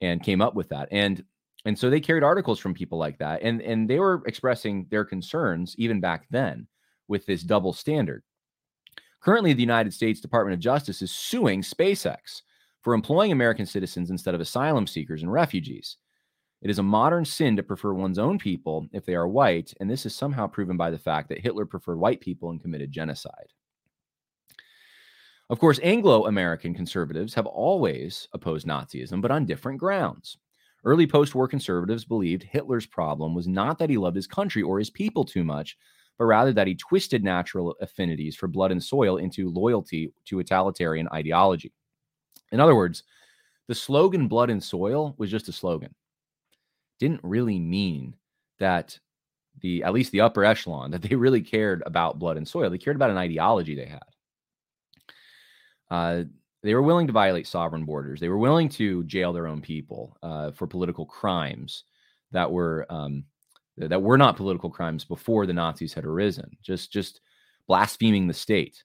and came up with that. And and so they carried articles from people like that and and they were expressing their concerns even back then with this double standard currently the united states department of justice is suing spacex for employing american citizens instead of asylum seekers and refugees it is a modern sin to prefer one's own people if they are white and this is somehow proven by the fact that hitler preferred white people and committed genocide of course anglo-american conservatives have always opposed nazism but on different grounds Early post war conservatives believed Hitler's problem was not that he loved his country or his people too much, but rather that he twisted natural affinities for blood and soil into loyalty to totalitarian ideology. In other words, the slogan blood and soil was just a slogan. Didn't really mean that the at least the upper echelon that they really cared about blood and soil. They cared about an ideology they had. Uh, they were willing to violate sovereign borders. They were willing to jail their own people uh, for political crimes that were um, that were not political crimes before the Nazis had arisen. Just just blaspheming the state.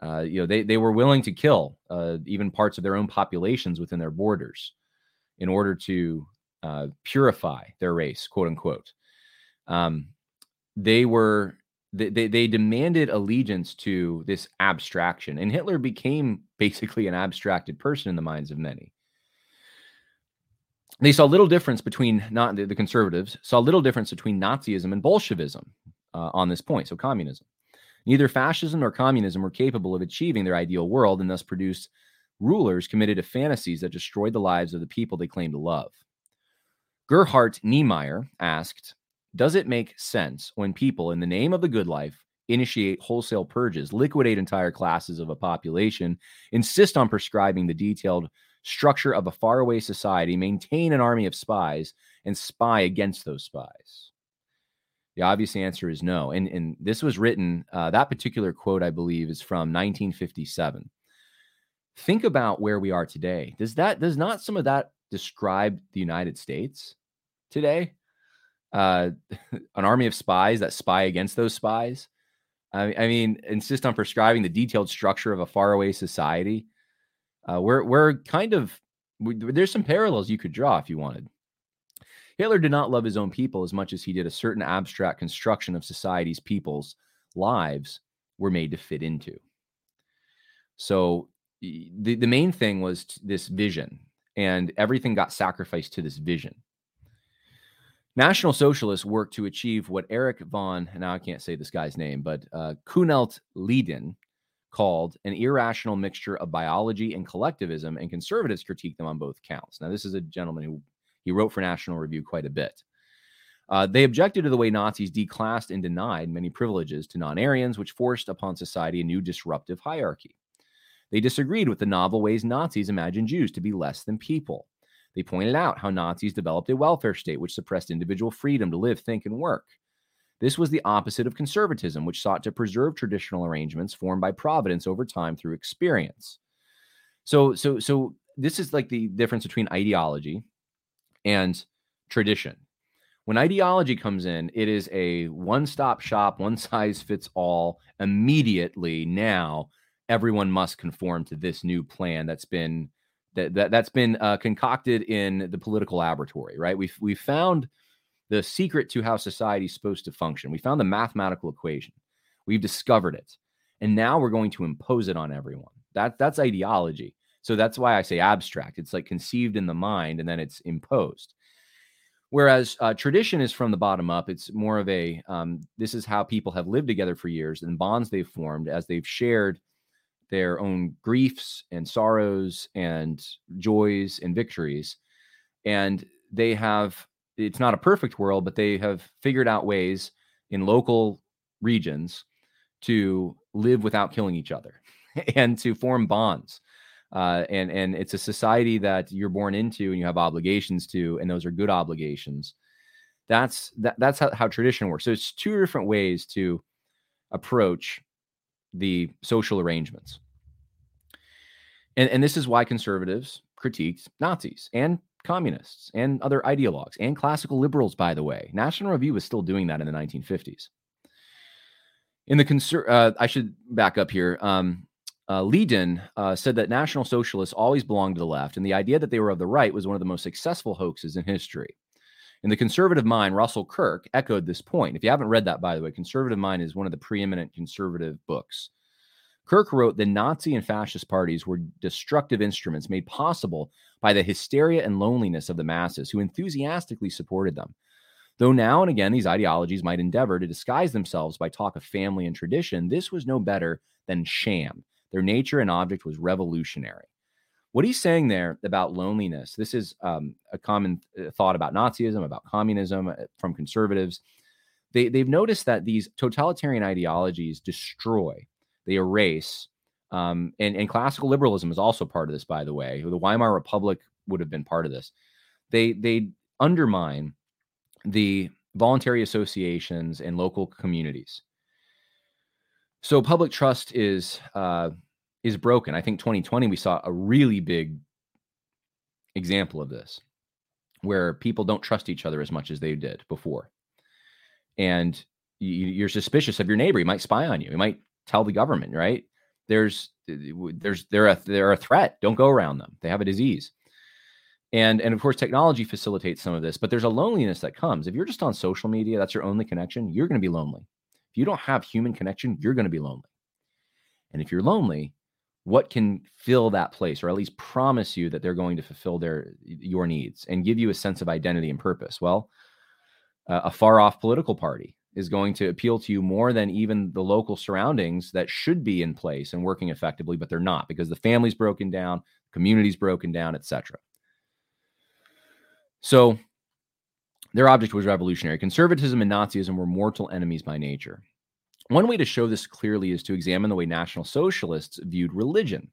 Uh, you know, they they were willing to kill uh, even parts of their own populations within their borders in order to uh, purify their race, quote unquote. Um, they were they, they, they demanded allegiance to this abstraction, and Hitler became basically an abstracted person in the minds of many. They saw little difference between not the, the conservatives saw little difference between Nazism and Bolshevism uh, on this point. So communism, neither fascism nor communism were capable of achieving their ideal world, and thus produced rulers committed to fantasies that destroyed the lives of the people they claimed to love. Gerhart Niemeyer asked, Does it make sense when people, in the name of the good life, initiate wholesale purges, liquidate entire classes of a population, insist on prescribing the detailed structure of a faraway society, maintain an army of spies, and spy against those spies? The obvious answer is no. And, and this was written, uh, that particular quote, I believe, is from 1957. Think about where we are today. Does that, does not some of that describe the United States today? Uh, an army of spies that spy against those spies. I, I mean, insist on prescribing the detailed structure of a faraway society. Uh, we're we're kind of we, there's some parallels you could draw if you wanted. Hitler did not love his own people as much as he did a certain abstract construction of society's people's lives were made to fit into. So the, the main thing was this vision, and everything got sacrificed to this vision. National Socialists worked to achieve what Eric von, now I can't say this guy's name, but uh, Kunelt Leden called an irrational mixture of biology and collectivism, and conservatives critique them on both counts. Now, this is a gentleman who he wrote for National Review quite a bit. Uh, they objected to the way Nazis declassed and denied many privileges to non Aryans, which forced upon society a new disruptive hierarchy. They disagreed with the novel ways Nazis imagined Jews to be less than people. They pointed out how Nazis developed a welfare state which suppressed individual freedom to live, think, and work. This was the opposite of conservatism, which sought to preserve traditional arrangements formed by providence over time through experience. So, so, so this is like the difference between ideology and tradition. When ideology comes in, it is a one stop shop, one size fits all. Immediately now, everyone must conform to this new plan that's been that, that that's been uh, concocted in the political laboratory, right? We've we found the secret to how society is supposed to function. We found the mathematical equation. We've discovered it, and now we're going to impose it on everyone. That that's ideology. So that's why I say abstract. It's like conceived in the mind and then it's imposed. Whereas uh, tradition is from the bottom up. It's more of a um, this is how people have lived together for years and bonds they've formed as they've shared their own griefs and sorrows and joys and victories. And they have, it's not a perfect world, but they have figured out ways in local regions to live without killing each other and to form bonds. Uh, and and it's a society that you're born into and you have obligations to, and those are good obligations. That's that, that's how, how tradition works. So it's two different ways to approach the social arrangements. And, and this is why conservatives critiqued Nazis and communists and other ideologues and classical liberals, by the way. National Review was still doing that in the 1950s. In the conser- uh, I should back up here. Um, uh, uh, said that National Socialists always belonged to the left, and the idea that they were of the right was one of the most successful hoaxes in history. In the conservative mind, Russell Kirk echoed this point. If you haven't read that, by the way, Conservative Mind is one of the preeminent conservative books. Kirk wrote the Nazi and fascist parties were destructive instruments made possible by the hysteria and loneliness of the masses who enthusiastically supported them. Though now and again these ideologies might endeavor to disguise themselves by talk of family and tradition, this was no better than sham. Their nature and object was revolutionary. What he's saying there about loneliness, this is um, a common uh, thought about Nazism, about communism uh, from conservatives. They, they've noticed that these totalitarian ideologies destroy they erase. Um, and, and classical liberalism is also part of this, by the way. The Weimar Republic would have been part of this. They they undermine the voluntary associations and local communities. So public trust is uh, is broken. I think 2020 we saw a really big example of this, where people don't trust each other as much as they did before, and you, are suspicious of your neighbor. He might spy on you. He might tell the government, right? There's uh, there's they're a they're a threat. Don't go around them. They have a disease. And and of course technology facilitates some of this, but there's a loneliness that comes. If you're just on social media, that's your only connection, you're going to be lonely. If you don't have human connection, you're going to be lonely. And if you're lonely, what can fill that place or at least promise you that they're going to fulfill their your needs and give you a sense of identity and purpose? Well, uh, a far off political party is going to appeal to you more than even the local surroundings that should be in place and working effectively, but they're not because the family's broken down, community's broken down, etc. So their object was revolutionary. Conservatism and Nazism were mortal enemies by nature. One way to show this clearly is to examine the way National Socialists viewed religion.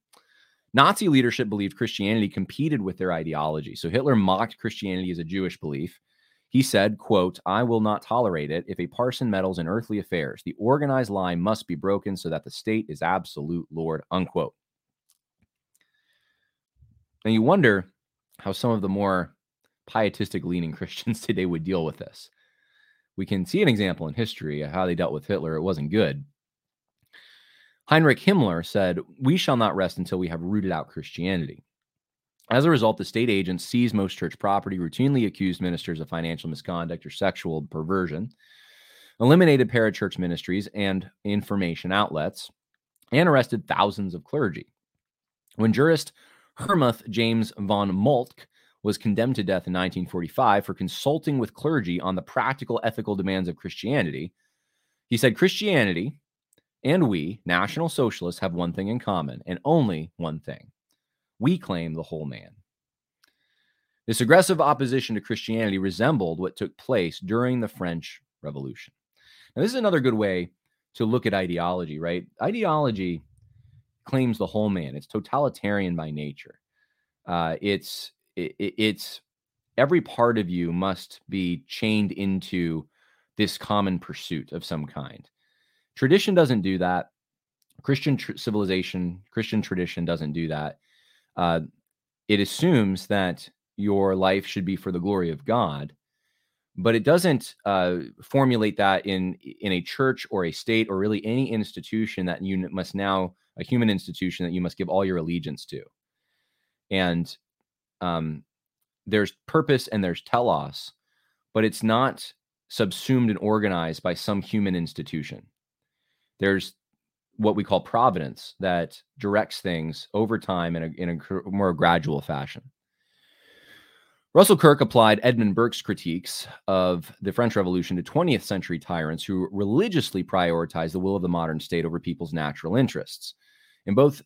Nazi leadership believed Christianity competed with their ideology. So Hitler mocked Christianity as a Jewish belief. He said, quote, I will not tolerate it if a parson meddles in earthly affairs. The organized line must be broken so that the state is absolute Lord, unquote. Now you wonder how some of the more pietistic leaning Christians today would deal with this. We can see an example in history of how they dealt with Hitler. It wasn't good. Heinrich Himmler said, We shall not rest until we have rooted out Christianity. As a result, the state agents seized most church property, routinely accused ministers of financial misconduct or sexual perversion, eliminated parachurch ministries and information outlets, and arrested thousands of clergy. When jurist Helmuth James von Moltke was condemned to death in 1945 for consulting with clergy on the practical ethical demands of Christianity, he said Christianity and we, National Socialists, have one thing in common and only one thing we claim the whole man. This aggressive opposition to Christianity resembled what took place during the French Revolution. Now, this is another good way to look at ideology, right? Ideology claims the whole man. It's totalitarian by nature. Uh, it's it, it's every part of you must be chained into this common pursuit of some kind. Tradition doesn't do that. Christian tr- civilization, Christian tradition doesn't do that. Uh, it assumes that your life should be for the glory of God, but it doesn't uh, formulate that in in a church or a state or really any institution that you must now a human institution that you must give all your allegiance to. And um, there's purpose and there's telos, but it's not subsumed and organized by some human institution. There's what we call providence that directs things over time in a, in a more gradual fashion. Russell Kirk applied Edmund Burke's critiques of the French Revolution to 20th century tyrants who religiously prioritized the will of the modern state over people's natural interests. In both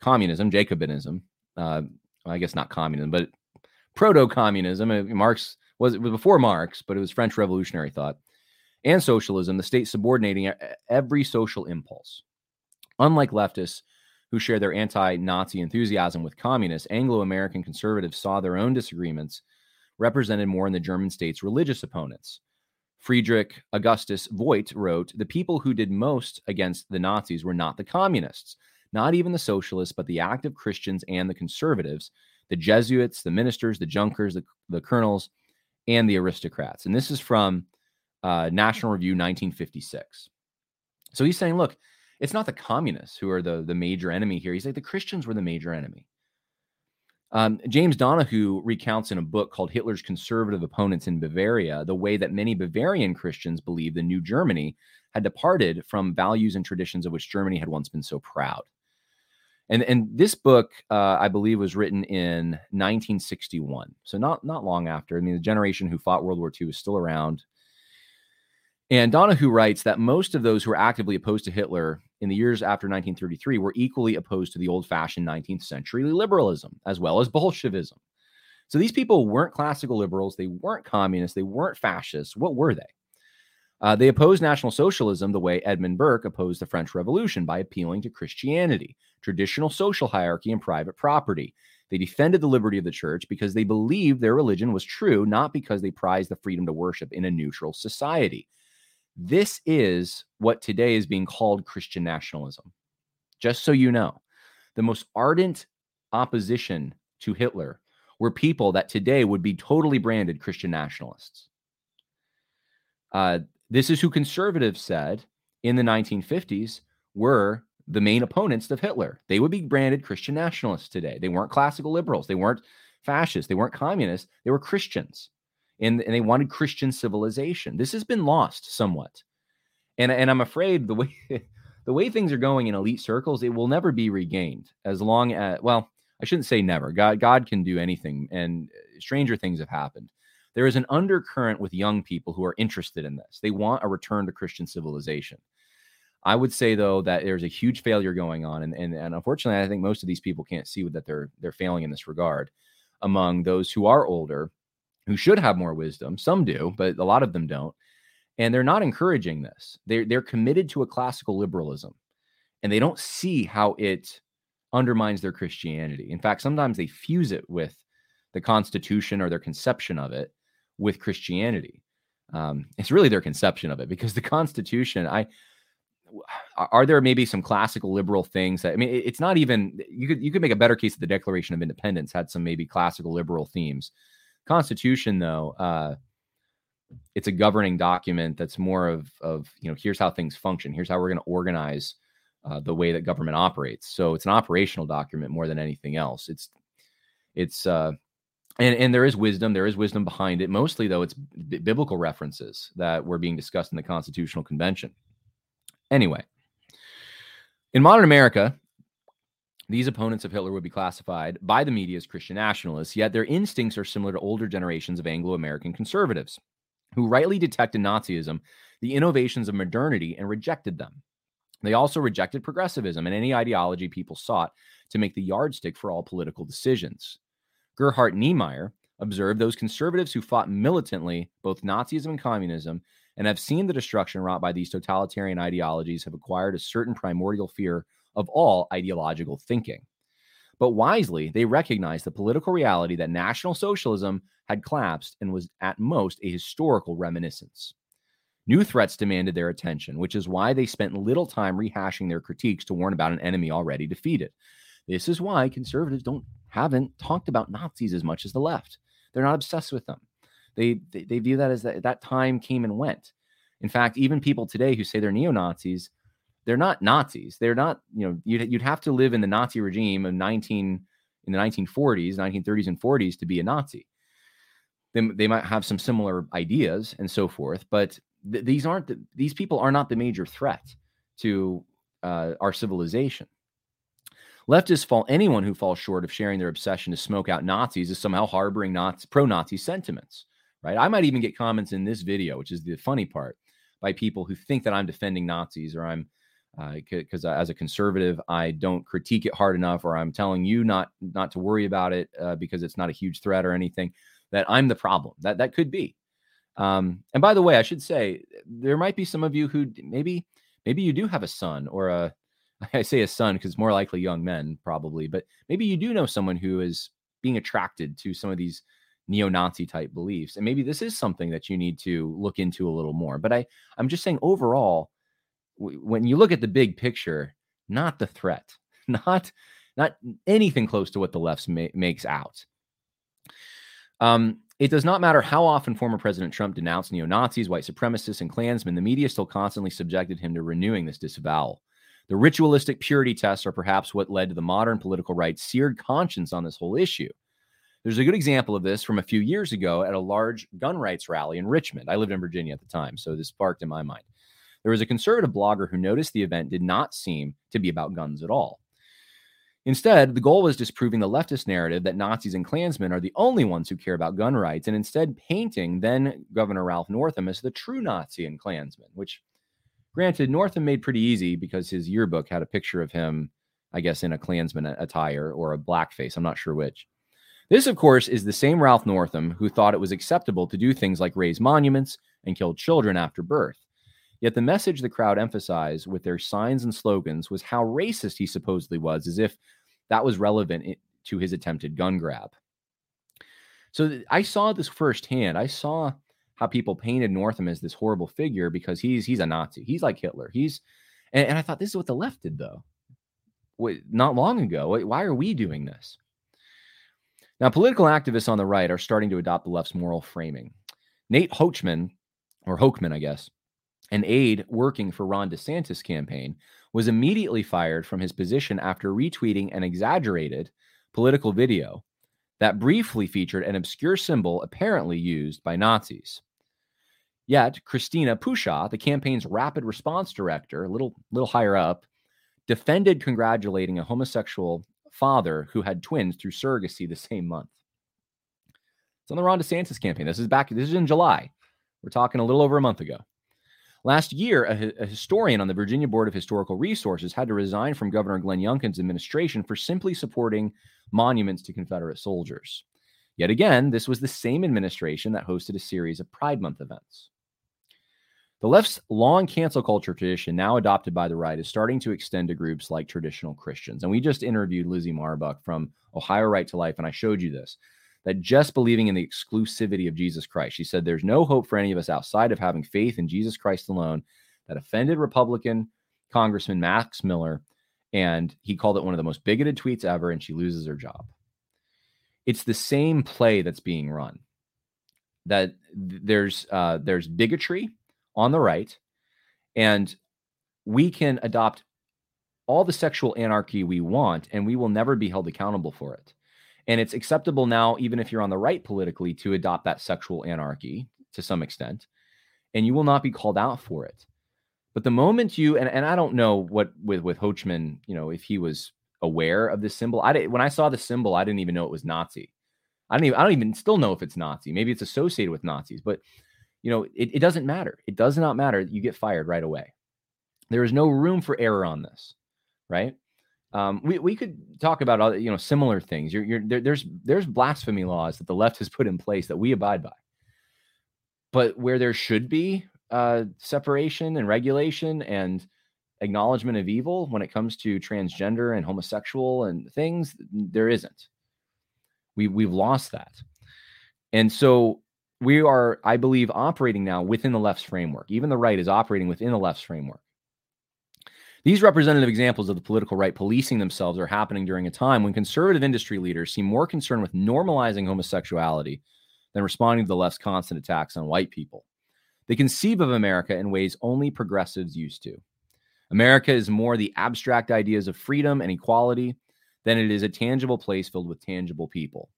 communism, Jacobinism, uh, I guess not communism, but proto communism, uh, Marx was, it was before Marx, but it was French revolutionary thought, and socialism, the state subordinating every social impulse. Unlike leftists who share their anti Nazi enthusiasm with communists, Anglo American conservatives saw their own disagreements represented more in the German state's religious opponents. Friedrich Augustus Voigt wrote The people who did most against the Nazis were not the communists, not even the socialists, but the active Christians and the conservatives, the Jesuits, the ministers, the Junkers, the, the colonels, and the aristocrats. And this is from uh, National Review 1956. So he's saying, look, it's not the communists who are the, the major enemy here. He's like, the Christians were the major enemy. Um, James Donohoe recounts in a book called Hitler's Conservative Opponents in Bavaria the way that many Bavarian Christians believed the new Germany had departed from values and traditions of which Germany had once been so proud. And, and this book, uh, I believe, was written in 1961. So not, not long after. I mean, the generation who fought World War II is still around. And Donohoe writes that most of those who were actively opposed to Hitler in the years after 1933 were equally opposed to the old fashioned 19th century liberalism as well as Bolshevism. So these people weren't classical liberals, they weren't communists, they weren't fascists. What were they? Uh, they opposed National Socialism the way Edmund Burke opposed the French Revolution by appealing to Christianity, traditional social hierarchy, and private property. They defended the liberty of the church because they believed their religion was true, not because they prized the freedom to worship in a neutral society. This is what today is being called Christian nationalism. Just so you know, the most ardent opposition to Hitler were people that today would be totally branded Christian nationalists. Uh, this is who conservatives said in the 1950s were the main opponents of Hitler. They would be branded Christian nationalists today. They weren't classical liberals. They weren't fascists. They weren't communists. They were Christians and, and they wanted Christian civilization. This has been lost somewhat. And, and I'm afraid the way the way things are going in elite circles, it will never be regained as long as well, I shouldn't say never. God God can do anything and uh, stranger things have happened. There is an undercurrent with young people who are interested in this. They want a return to Christian civilization. I would say though that there's a huge failure going on, and, and and unfortunately, I think most of these people can't see that they're they're failing in this regard. Among those who are older, who should have more wisdom, some do, but a lot of them don't, and they're not encouraging this. They're they're committed to a classical liberalism, and they don't see how it undermines their Christianity. In fact, sometimes they fuse it with the Constitution or their conception of it with Christianity. Um, it's really their conception of it because the Constitution, I are there maybe some classical liberal things that I mean it's not even you could you could make a better case that the Declaration of Independence had some maybe classical liberal themes. Constitution though uh it's a governing document that's more of of you know here's how things function here's how we're going to organize uh, the way that government operates. So it's an operational document more than anything else. It's it's uh and and there is wisdom there is wisdom behind it. Mostly though it's b- biblical references that were being discussed in the constitutional convention Anyway, in modern America, these opponents of Hitler would be classified by the media as Christian nationalists, yet their instincts are similar to older generations of Anglo American conservatives who rightly detected Nazism, the innovations of modernity, and rejected them. They also rejected progressivism and any ideology people sought to make the yardstick for all political decisions. Gerhart Niemeyer observed those conservatives who fought militantly both Nazism and communism and have seen the destruction wrought by these totalitarian ideologies have acquired a certain primordial fear of all ideological thinking. But wisely, they recognized the political reality that National Socialism had collapsed and was at most a historical reminiscence. New threats demanded their attention, which is why they spent little time rehashing their critiques to warn about an enemy already defeated. This is why conservatives don't haven't talked about Nazis as much as the left. They're not obsessed with them. They, they, view that as that, that time came and went. In fact, even people today who say they're neo Nazis, they're not Nazis. They're not, you know, you'd, you'd have to live in the Nazi regime of 19 in the 1940s, 1930s, and 40s to be a Nazi. They, they might have some similar ideas and so forth, but th- these aren't the, these people are not the major threat to uh, our civilization. Leftists fall anyone who falls short of sharing their obsession to smoke out Nazis is somehow harboring Nazi, pro-Nazi sentiments right? I might even get comments in this video, which is the funny part, by people who think that I'm defending Nazis or I'm because uh, as a conservative, I don't critique it hard enough, or I'm telling you not not to worry about it uh, because it's not a huge threat or anything. That I'm the problem. That that could be. Um, and by the way, I should say there might be some of you who maybe maybe you do have a son or a I say a son because more likely young men probably, but maybe you do know someone who is being attracted to some of these neo-Nazi type beliefs. And maybe this is something that you need to look into a little more. But I, I'm just saying overall, w- when you look at the big picture, not the threat, not not anything close to what the left ma- makes out. Um, it does not matter how often former President Trump denounced neo Nazis, white supremacists, and Klansmen, the media still constantly subjected him to renewing this disavowal. The ritualistic purity tests are perhaps what led to the modern political right's seared conscience on this whole issue. There's a good example of this from a few years ago at a large gun rights rally in Richmond. I lived in Virginia at the time, so this sparked in my mind. There was a conservative blogger who noticed the event did not seem to be about guns at all. Instead, the goal was disproving the leftist narrative that Nazis and Klansmen are the only ones who care about gun rights, and instead painting then Governor Ralph Northam as the true Nazi and Klansman, which, granted, Northam made pretty easy because his yearbook had a picture of him, I guess, in a Klansman attire or a blackface. I'm not sure which. This, of course, is the same Ralph Northam who thought it was acceptable to do things like raise monuments and kill children after birth. Yet the message the crowd emphasized with their signs and slogans was how racist he supposedly was, as if that was relevant to his attempted gun grab. So I saw this firsthand. I saw how people painted Northam as this horrible figure because he's he's a Nazi. He's like Hitler. He's and, and I thought this is what the left did though. Wait, not long ago. Why are we doing this? Now, political activists on the right are starting to adopt the left's moral framing. Nate Hochman, or Hochman, I guess, an aide working for Ron DeSantis' campaign, was immediately fired from his position after retweeting an exaggerated political video that briefly featured an obscure symbol apparently used by Nazis. Yet, Christina Pushaw, the campaign's rapid response director, a little, little higher up, defended congratulating a homosexual father who had twins through surrogacy the same month. It's on the Ron DeSantis campaign. This is back, this is in July. We're talking a little over a month ago. Last year, a, a, historian on the Virginia Board of Historical Resources had to resign from Governor Glenn Youngkin's administration for simply supporting monuments to Confederate soldiers. Yet again, this was the same administration that hosted a series of Pride Month events. The left's long cancel culture tradition, now adopted by the right, is starting to extend to groups like traditional Christians. And we just interviewed Lizzie Marbach from Ohio Right to Life, and I showed you this that just believing in the exclusivity of Jesus Christ. She said, There's no hope for any of us outside of having faith in Jesus Christ alone. That offended Republican Congressman Max Miller, and he called it one of the most bigoted tweets ever, and she loses her job. It's the same play that's being run. That there's uh, there's bigotry on the right, and we can adopt all the sexual anarchy we want, and we will never be held accountable for it. And it's acceptable now, even if you're on the right politically, to adopt that sexual anarchy to some extent, and you will not be called out for it. But the moment you and, and I don't know what with with Hochman, you know, if he was aware of this symbol. I when I saw the symbol, I didn't even know it was Nazi. I don't even I don't even still know if it's Nazi. Maybe it's associated with Nazis, but you know, it, it doesn't matter. It does not matter. You get fired right away. There is no room for error on this, right? Um, we, we could talk about other, you know similar things. You're, you're, there, there's there's blasphemy laws that the left has put in place that we abide by, but where there should be uh, separation and regulation and acknowledgement of evil when it comes to transgender and homosexual and things, there isn't. We we've lost that, and so we are, I believe, operating now within the left's framework. Even the right is operating within the left's framework. These representative examples of the political right policing themselves are happening during a time when conservative industry leaders seem more concerned with normalizing homosexuality than responding to the left's constant attacks on white people. They conceive of America in ways only progressives used to. America is more the abstract ideas of freedom and equality than it is a tangible place filled with tangible people.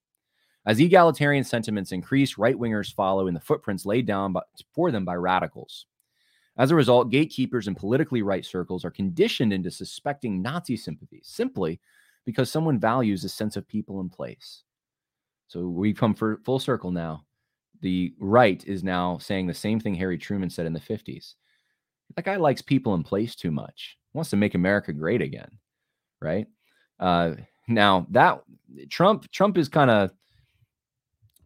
As egalitarian sentiments increase, right wingers follow in the footprints laid down for them by radicals. As a result, gatekeepers in politically right circles are conditioned into suspecting Nazi sympathies simply because someone values a sense of people in place. So we come full circle now. The right is now saying the same thing Harry Truman said in the 50s. That guy likes people in place too much. Wants to make America great again, right? Uh, now that Trump Trump is kind of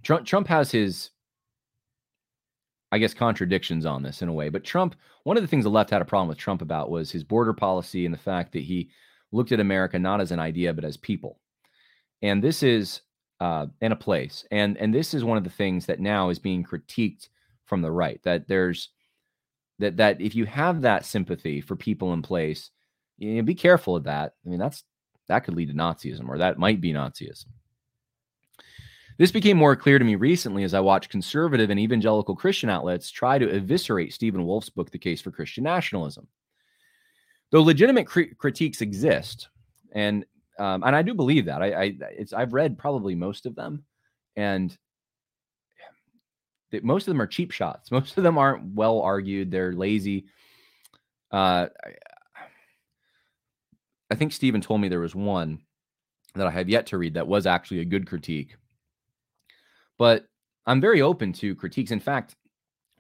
Trump Trump has his I guess, contradictions on this in a way. But Trump, one of the things the left had a problem with Trump about was his border policy and the fact that he looked at America not as an idea, but as people. And this is uh, in a place. And and this is one of the things that now is being critiqued from the right. That there's that that if you have that sympathy for people in place, you know, be careful of that. I mean, that's that could lead to Nazism, or that might be Nazism. This became more clear to me recently as I watched conservative and evangelical Christian outlets try to eviscerate Stephen Wolfe's book, The Case for Christian Nationalism. Though legitimate cri- critiques exist, and um, and I do believe that I, I it's I've read probably most of them, and most of them are cheap shots. Most of them aren't well argued. They're lazy. Uh, I, I think Stephen told me there was one that I have yet to read that was actually a good critique but I'm very open to critiques. In fact,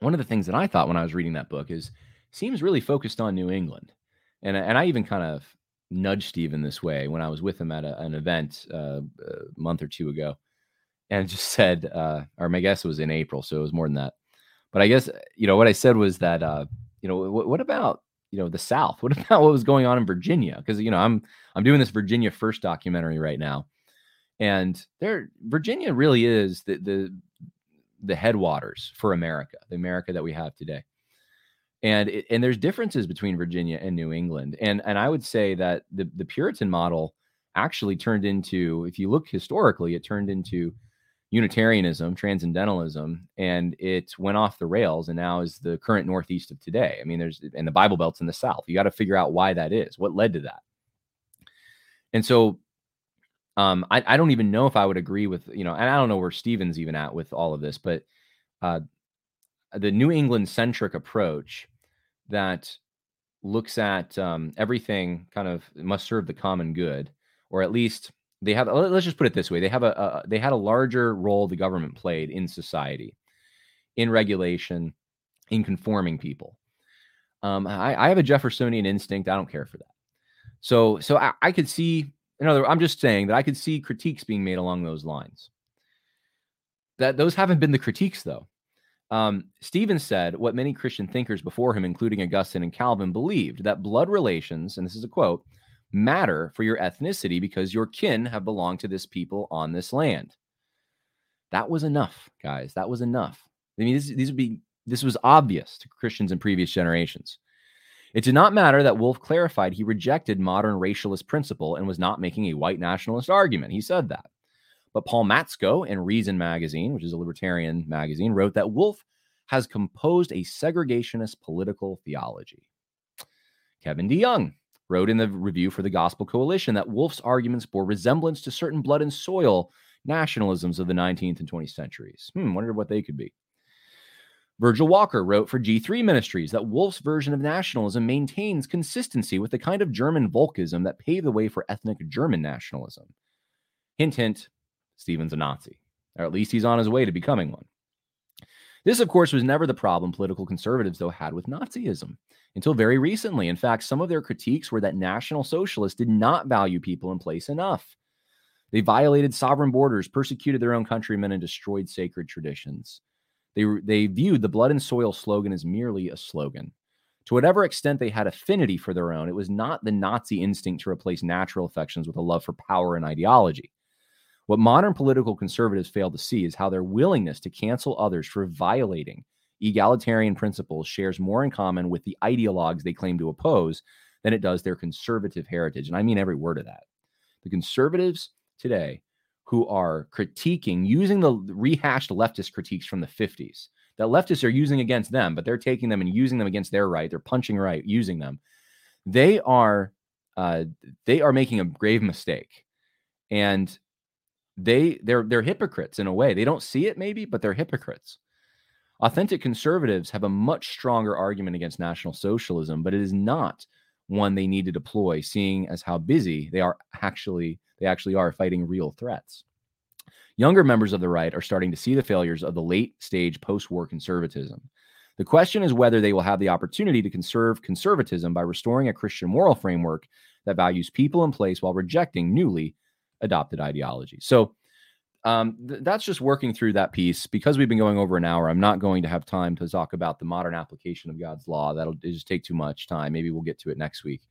one of the things that I thought when I was reading that book is seems really focused on New England, and and I even kind of nudged Stephen this way when I was with him at a, an event uh, a month or two ago, and just said, uh, or my guess was in April, so it was more than that. But I guess you know what I said was that uh, you know what about you know the South? What about what was going on in Virginia? Because you know I'm I'm doing this Virginia First documentary right now, and there Virginia really is the the the headwaters for America, the America that we have today. And it, and there's differences between Virginia and New England, and and I would say that the the Puritan model actually turned into, if you look historically, it turned into Unitarianism, Transcendentalism, and it went off the rails and now is the current Northeast of today. I mean, there's and the Bible Belt's in the South. You got to figure out why that is, what led to that. And so um, I, I don't even know if I would agree with, you know, and I don't know where Stephen's even at with all of this, but uh, the New England centric approach that looks at um, everything kind of must serve the common good, or at least they have let's just put it this way they have a, a they had a larger role the government played in society in regulation in conforming people. Um, I, I, have a jeffersonian instinct i don't care for that. So so i, I could see another i'm just saying that i could see critiques being made along those lines that those haven't been the critiques though um, Stevens said what many Christian thinkers before him, including Augustine and Calvin, believed that blood relations, and this is a quote, matter for your ethnicity because your kin have belonged to this people on this land. That was enough, guys. That was enough. I mean, this, these would be this was obvious to Christians in previous generations. It did not matter that Wolfe clarified he rejected modern racialist principle and was not making a white nationalist argument. He said that. But Paul Matzko in Reason magazine, which is a libertarian magazine, wrote that Wolfe has composed a segregationist political theology. Kevin DeYoung wrote in the review for the Gospel Coalition that Wolfe's arguments bore resemblance to certain blood and soil nationalisms of the 19th and 20th centuries. Hmm, wonder what they could be. Virgil Walker wrote for G3 Ministries that Wolfe's version of nationalism maintains consistency with the kind of German Volkism that paved the way for ethnic German nationalism. Hint, hint, Stephen's a Nazi, or at least he's on his way to becoming one. This, of course, was never the problem political conservatives, though, had with Nazism until very recently. In fact, some of their critiques were that National Socialists did not value people in place enough. They violated sovereign borders, persecuted their own countrymen, and destroyed sacred traditions. They, they viewed the blood and soil slogan as merely a slogan. To whatever extent they had affinity for their own, it was not the Nazi instinct to replace natural affections with a love for power and ideology. What modern political conservatives fail to see is how their willingness to cancel others for violating egalitarian principles shares more in common with the ideologues they claim to oppose than it does their conservative heritage. And I mean every word of that. The conservatives today who are critiquing, using the rehashed leftist critiques from the 50s that leftists are using against them, but they're taking them and using them against their right. They're punching right, using them. They are uh, they are making a grave mistake. And they they're they're hypocrites in a way. They don't see it maybe, but they're hypocrites. Authentic conservatives have a much stronger argument against National Socialism, but it is not one they need to deploy, seeing as how busy they are actually they actually are fighting real threats. Younger members of the right are starting to see the failures of the late stage post-war conservatism. The question is whether they will have the opportunity to conserve conservatism by restoring a Christian moral framework that values people in place while rejecting newly adopted ideology. So um, th- that's just working through that piece. Because we've been going over an hour, I'm not going to have time to talk about the modern application of God's law. That'll just take too much time. Maybe we'll get to it next week.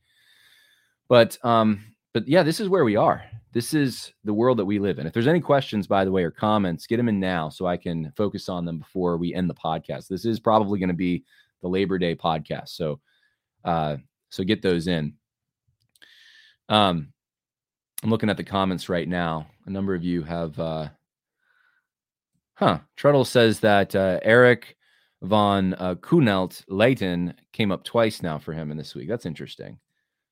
But um, but yeah, this is where we are. This is the world that we live in. If there's any questions, by the way, or comments, get them in now so I can focus on them before we end the podcast. This is probably going to be the Labor Day podcast, so uh, so get those in. Um, I'm looking at the comments right now. A number of you have, uh, huh? Treadle says that uh, Erik von uh, Kuehnelt-Leddihn came up twice now for him in this week. That's interesting.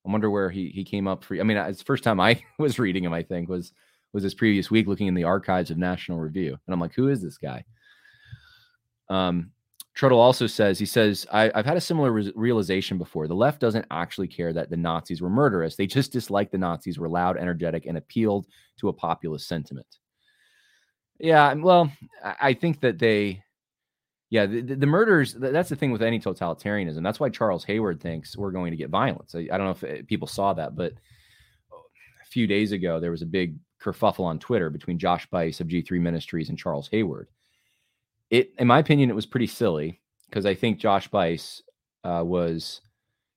I wonder where he he came up for. I mean, it's the first time I was reading him. I think was was this previous week looking in the archives of National Review, and I'm like, who is this guy? Um, Trudell also says, he says, I, have had a similar re- realization before. The left doesn't actually care that the Nazis were murderous. They just dislike the Nazis were loud, energetic, and appealed to a populist sentiment. Yeah, well, I think that they, yeah, the, the murders, that's the thing with any totalitarianism. That's why Charles Haywood thinks we're going to get violence. I, I don't know if eh, people saw that, but a few days ago, there was a big kerfuffle on Twitter between Josh Buice of G3 Ministries and Charles Haywood it, in my opinion, it was pretty silly because I think Josh Buice uh, was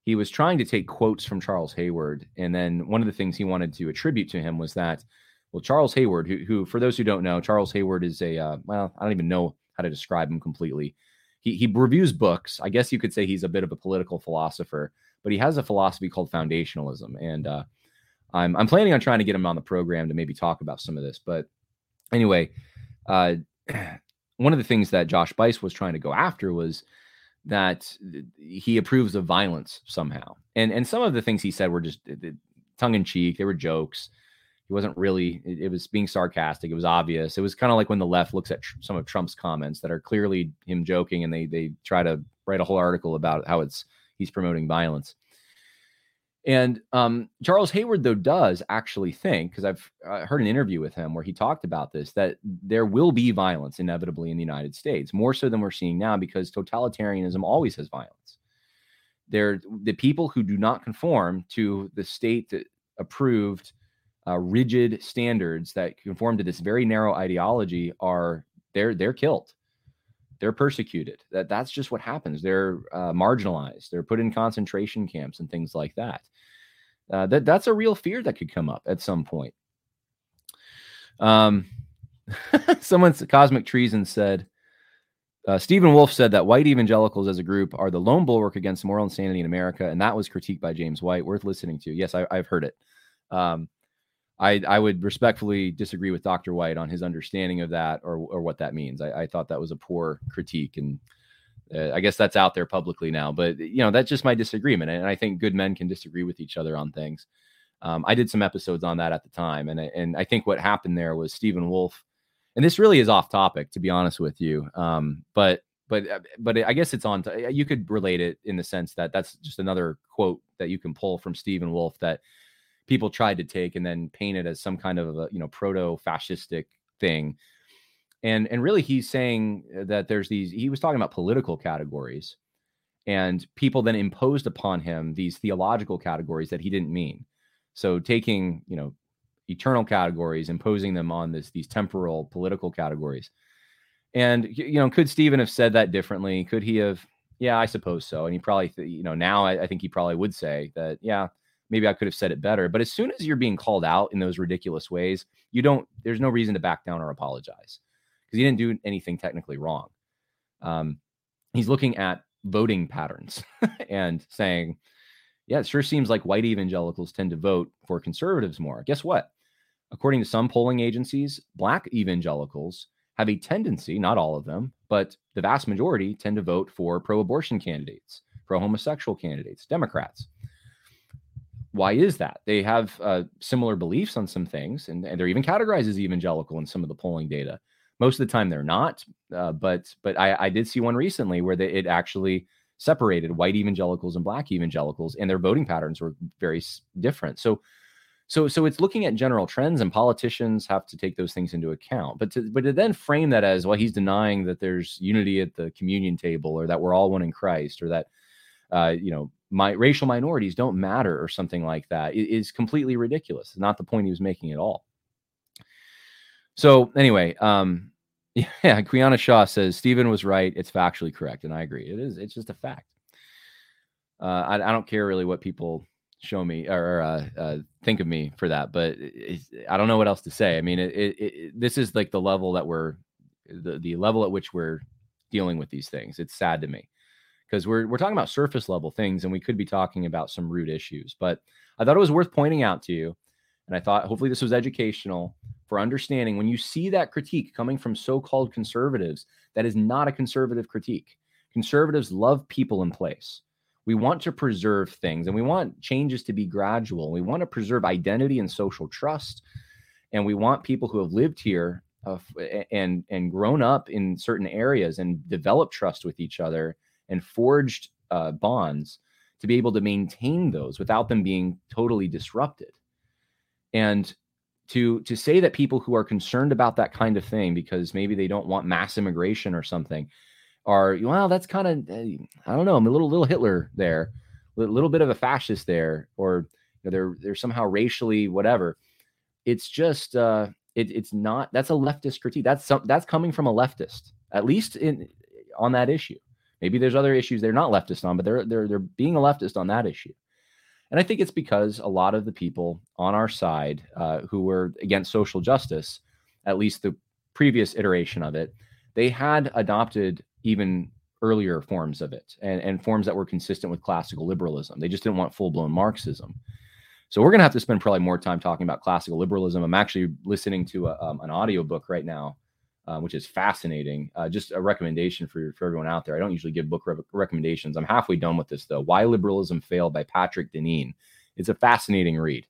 he was trying to take quotes from Charles Haywood, and then one of the things he wanted to attribute to him was that, well, Charles Haywood, who, who for those who don't know, Charles Haywood is a uh, well, I don't even know how to describe him completely. He he reviews books. I guess you could say he's a bit of a political philosopher, but he has a philosophy called foundationalism, and uh, I'm I'm planning on trying to get him on the program to maybe talk about some of this. But anyway, uh, one of the things that Josh Buice was trying to go after was that he approves of violence somehow. And and some of the things he said were just tongue in cheek. They were jokes. He wasn't really. It, it was being sarcastic. It was obvious. It was kind of like when the left looks at tr- some of Trump's comments that are clearly him joking, and they they try to write a whole article about how it's he's promoting violence. And um, Charles Haywood, though, does actually think, because I've uh, heard an interview with him where he talked about this, that there will be violence inevitably in the United States, more so than we're seeing now, because totalitarianism always has violence. They're the people who do not conform to the state that approved uh, rigid standards that conform to this very narrow ideology are they're they're killed they're persecuted that that's just what happens they're uh, marginalized they're put in concentration camps and things like that uh, that that's a real fear that could come up at some point um someone's cosmic treason said uh, Stephen Wolfe said that white evangelicals as a group are the lone bulwark against moral insanity in America, and that was critiqued by James White. Worth listening to. Yes, I, have heard it. Um, I, I would respectfully disagree with Dr. White on his understanding of that or, or what that means. I, I thought that was a poor critique, and uh, I guess that's out there publicly now. But you know, that's just my disagreement, and I think good men can disagree with each other on things. Um, I did some episodes on that at the time, and and I think what happened there was Stephen Wolfe. and this really is off topic to be honest with you. Um, but but uh, but I guess it's on. You could relate it in the sense that that's just another quote that you can pull from Stephen Wolfe that people tried to take and then paint it as some kind of a you know proto-fascistic thing. And and really he's saying uh, that there's these he was talking about political categories and people then imposed upon him these theological categories that he didn't mean. So taking you know eternal categories imposing them on this these temporal political categories. And you know could stephen have said that differently? Could he have? Yeah i suppose so. And he probably you know now I, I think he probably would say that yeah maybe I could have said it better. But as soon as you're being called out in those ridiculous ways, you don't, there's no reason to back down or apologize because you didn't do anything technically wrong. Um, he's looking at voting patterns and saying, yeah, it sure seems like white evangelicals tend to vote for conservatives more. Guess what? According to some polling agencies, black evangelicals have a tendency, not all of them, but the vast majority tend to vote for pro abortion candidates, pro homosexual candidates, Democrats why is that? They have uh, similar beliefs on some things, and, and, they're even categorized as evangelical in some of the polling data. Most of the time, they're not. Uh, but but I, I, did see one recently where they, it actually separated white evangelicals and black evangelicals, and their voting patterns were very different. So so so it's looking at general trends, and politicians have to take those things into account. But to but to then frame that as well, he's denying that there's unity at the communion table, or that we're all one in Christ, or that uh, you know my racial minorities don't matter or something like that is completely ridiculous. Not the point he was making at all. So anyway, um, yeah, Quiana Shaw says Stephen was right. It's factually correct, and I agree. It is. It's just a fact. Uh, I, I, don't care really what people show me or uh, uh, think of me for that, but I don't know what else to say. I mean, it, it, it, this is like the level that we're the, the level at which we're dealing with these things. It's sad to me because we're we're talking about surface level things and we could be talking about some root issues. But I thought it was worth pointing out to you, and I thought hopefully this was educational for understanding when you see that critique coming from so-called conservatives, that is not a conservative critique. Conservatives love people in place. We want to preserve things and we want changes to be gradual. We want to preserve identity and social trust. And we want people who have lived here uh, and and grown up in certain areas and develop trust with each other and forged uh, bonds to be able to maintain those without them being totally disrupted. And to to say that people who are concerned about that kind of thing because maybe they don't want mass immigration or something are well that's kind of eh, I don't know I'm a little little Hitler there a little bit of a fascist there or you know, they're they're somehow racially whatever. It's just uh it, it's not that's a leftist critique. That's some that's coming from a leftist at least in on that issue Maybe there's other issues they're not leftist on, but they're they're they're being a leftist on that issue. And I think it's because a lot of the people on our side uh, who were against social justice, at least the previous iteration of it, they had adopted even earlier forms of it and, and forms that were consistent with classical liberalism. They just didn't want full blown Marxism. So we're going to have to spend probably more time talking about classical liberalism. I'm actually listening to a, um, an audio book right now uh, which is fascinating. Uh, just a recommendation for, for everyone out there. I don't usually give book re- recommendations. I'm halfway done with this though. Why Liberalism Failed by Patrick Deneen. It's a fascinating read.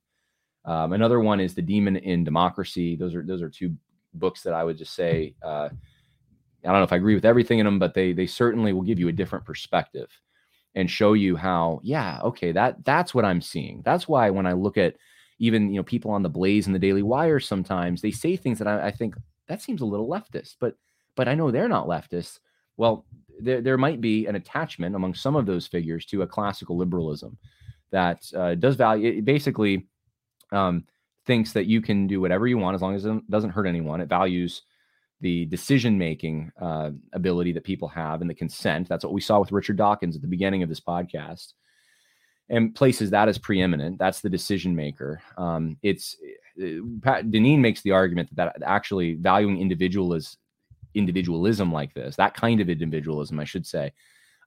Um, another one is The Demon in Democracy. Those are those are two books that I would just say. Uh, I don't know if I agree with everything in them, but they they certainly will give you a different perspective. and show you how, yeah, okay, that that's what I'm seeing. That's why when I look at even you know people on the Blaze and the Daily Wire, sometimes they say things that I, I think that seems a little leftist, but but I know they're not leftists. Well, there, there might be an attachment among some of those figures to a classical liberalism that uh, does value basically um, thinks that you can do whatever you want as long as it doesn't hurt anyone. It values the decision making uh, ability that people have and the consent. That's what we saw with Richard Dawkins at the beginning of this podcast, and places that as preeminent. That's the decision maker. Um, it's uh, Pat Deneen makes the argument that, that actually valuing individual is individualism like this, that kind of individualism, I should say,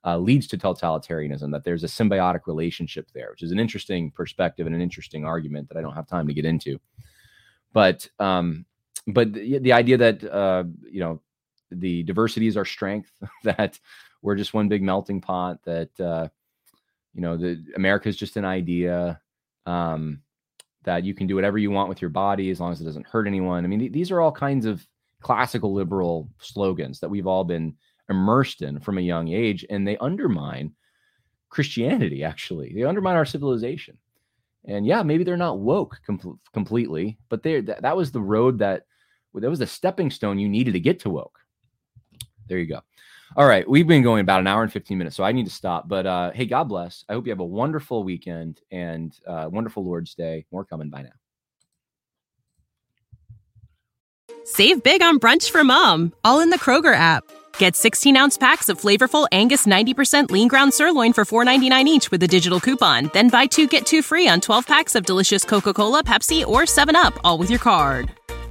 uh, leads to totalitarianism. That there's a symbiotic relationship there, which is an interesting perspective and an interesting argument that I don't have time to get into. But um, but the, the idea that uh, you know the diversity is our strength, that we're just one big melting pot, that uh, you know the America is just an idea. Um, that you can do whatever you want with your body as long as it doesn't hurt anyone. I mean, th- these are all kinds of classical liberal slogans that we've all been immersed in from a young age, and they undermine Christianity, actually. They undermine our civilization. And yeah, maybe they're not woke com- completely, but they that, that was the road that that was the stepping stone you needed to get to woke. There you go. All right, we've been going about an hour and 15 minutes, so I need to stop. But uh, hey, God bless. I hope you have a wonderful weekend and uh, wonderful Lord's Day. More coming by now. Save big on brunch for mom, all in the Kroger app. Get 16 ounce packs of flavorful Angus 90% lean ground sirloin for $4.99 each with a digital coupon. Then buy two get two free on 12 packs of delicious Coca Cola, Pepsi, or 7UP, all with your card.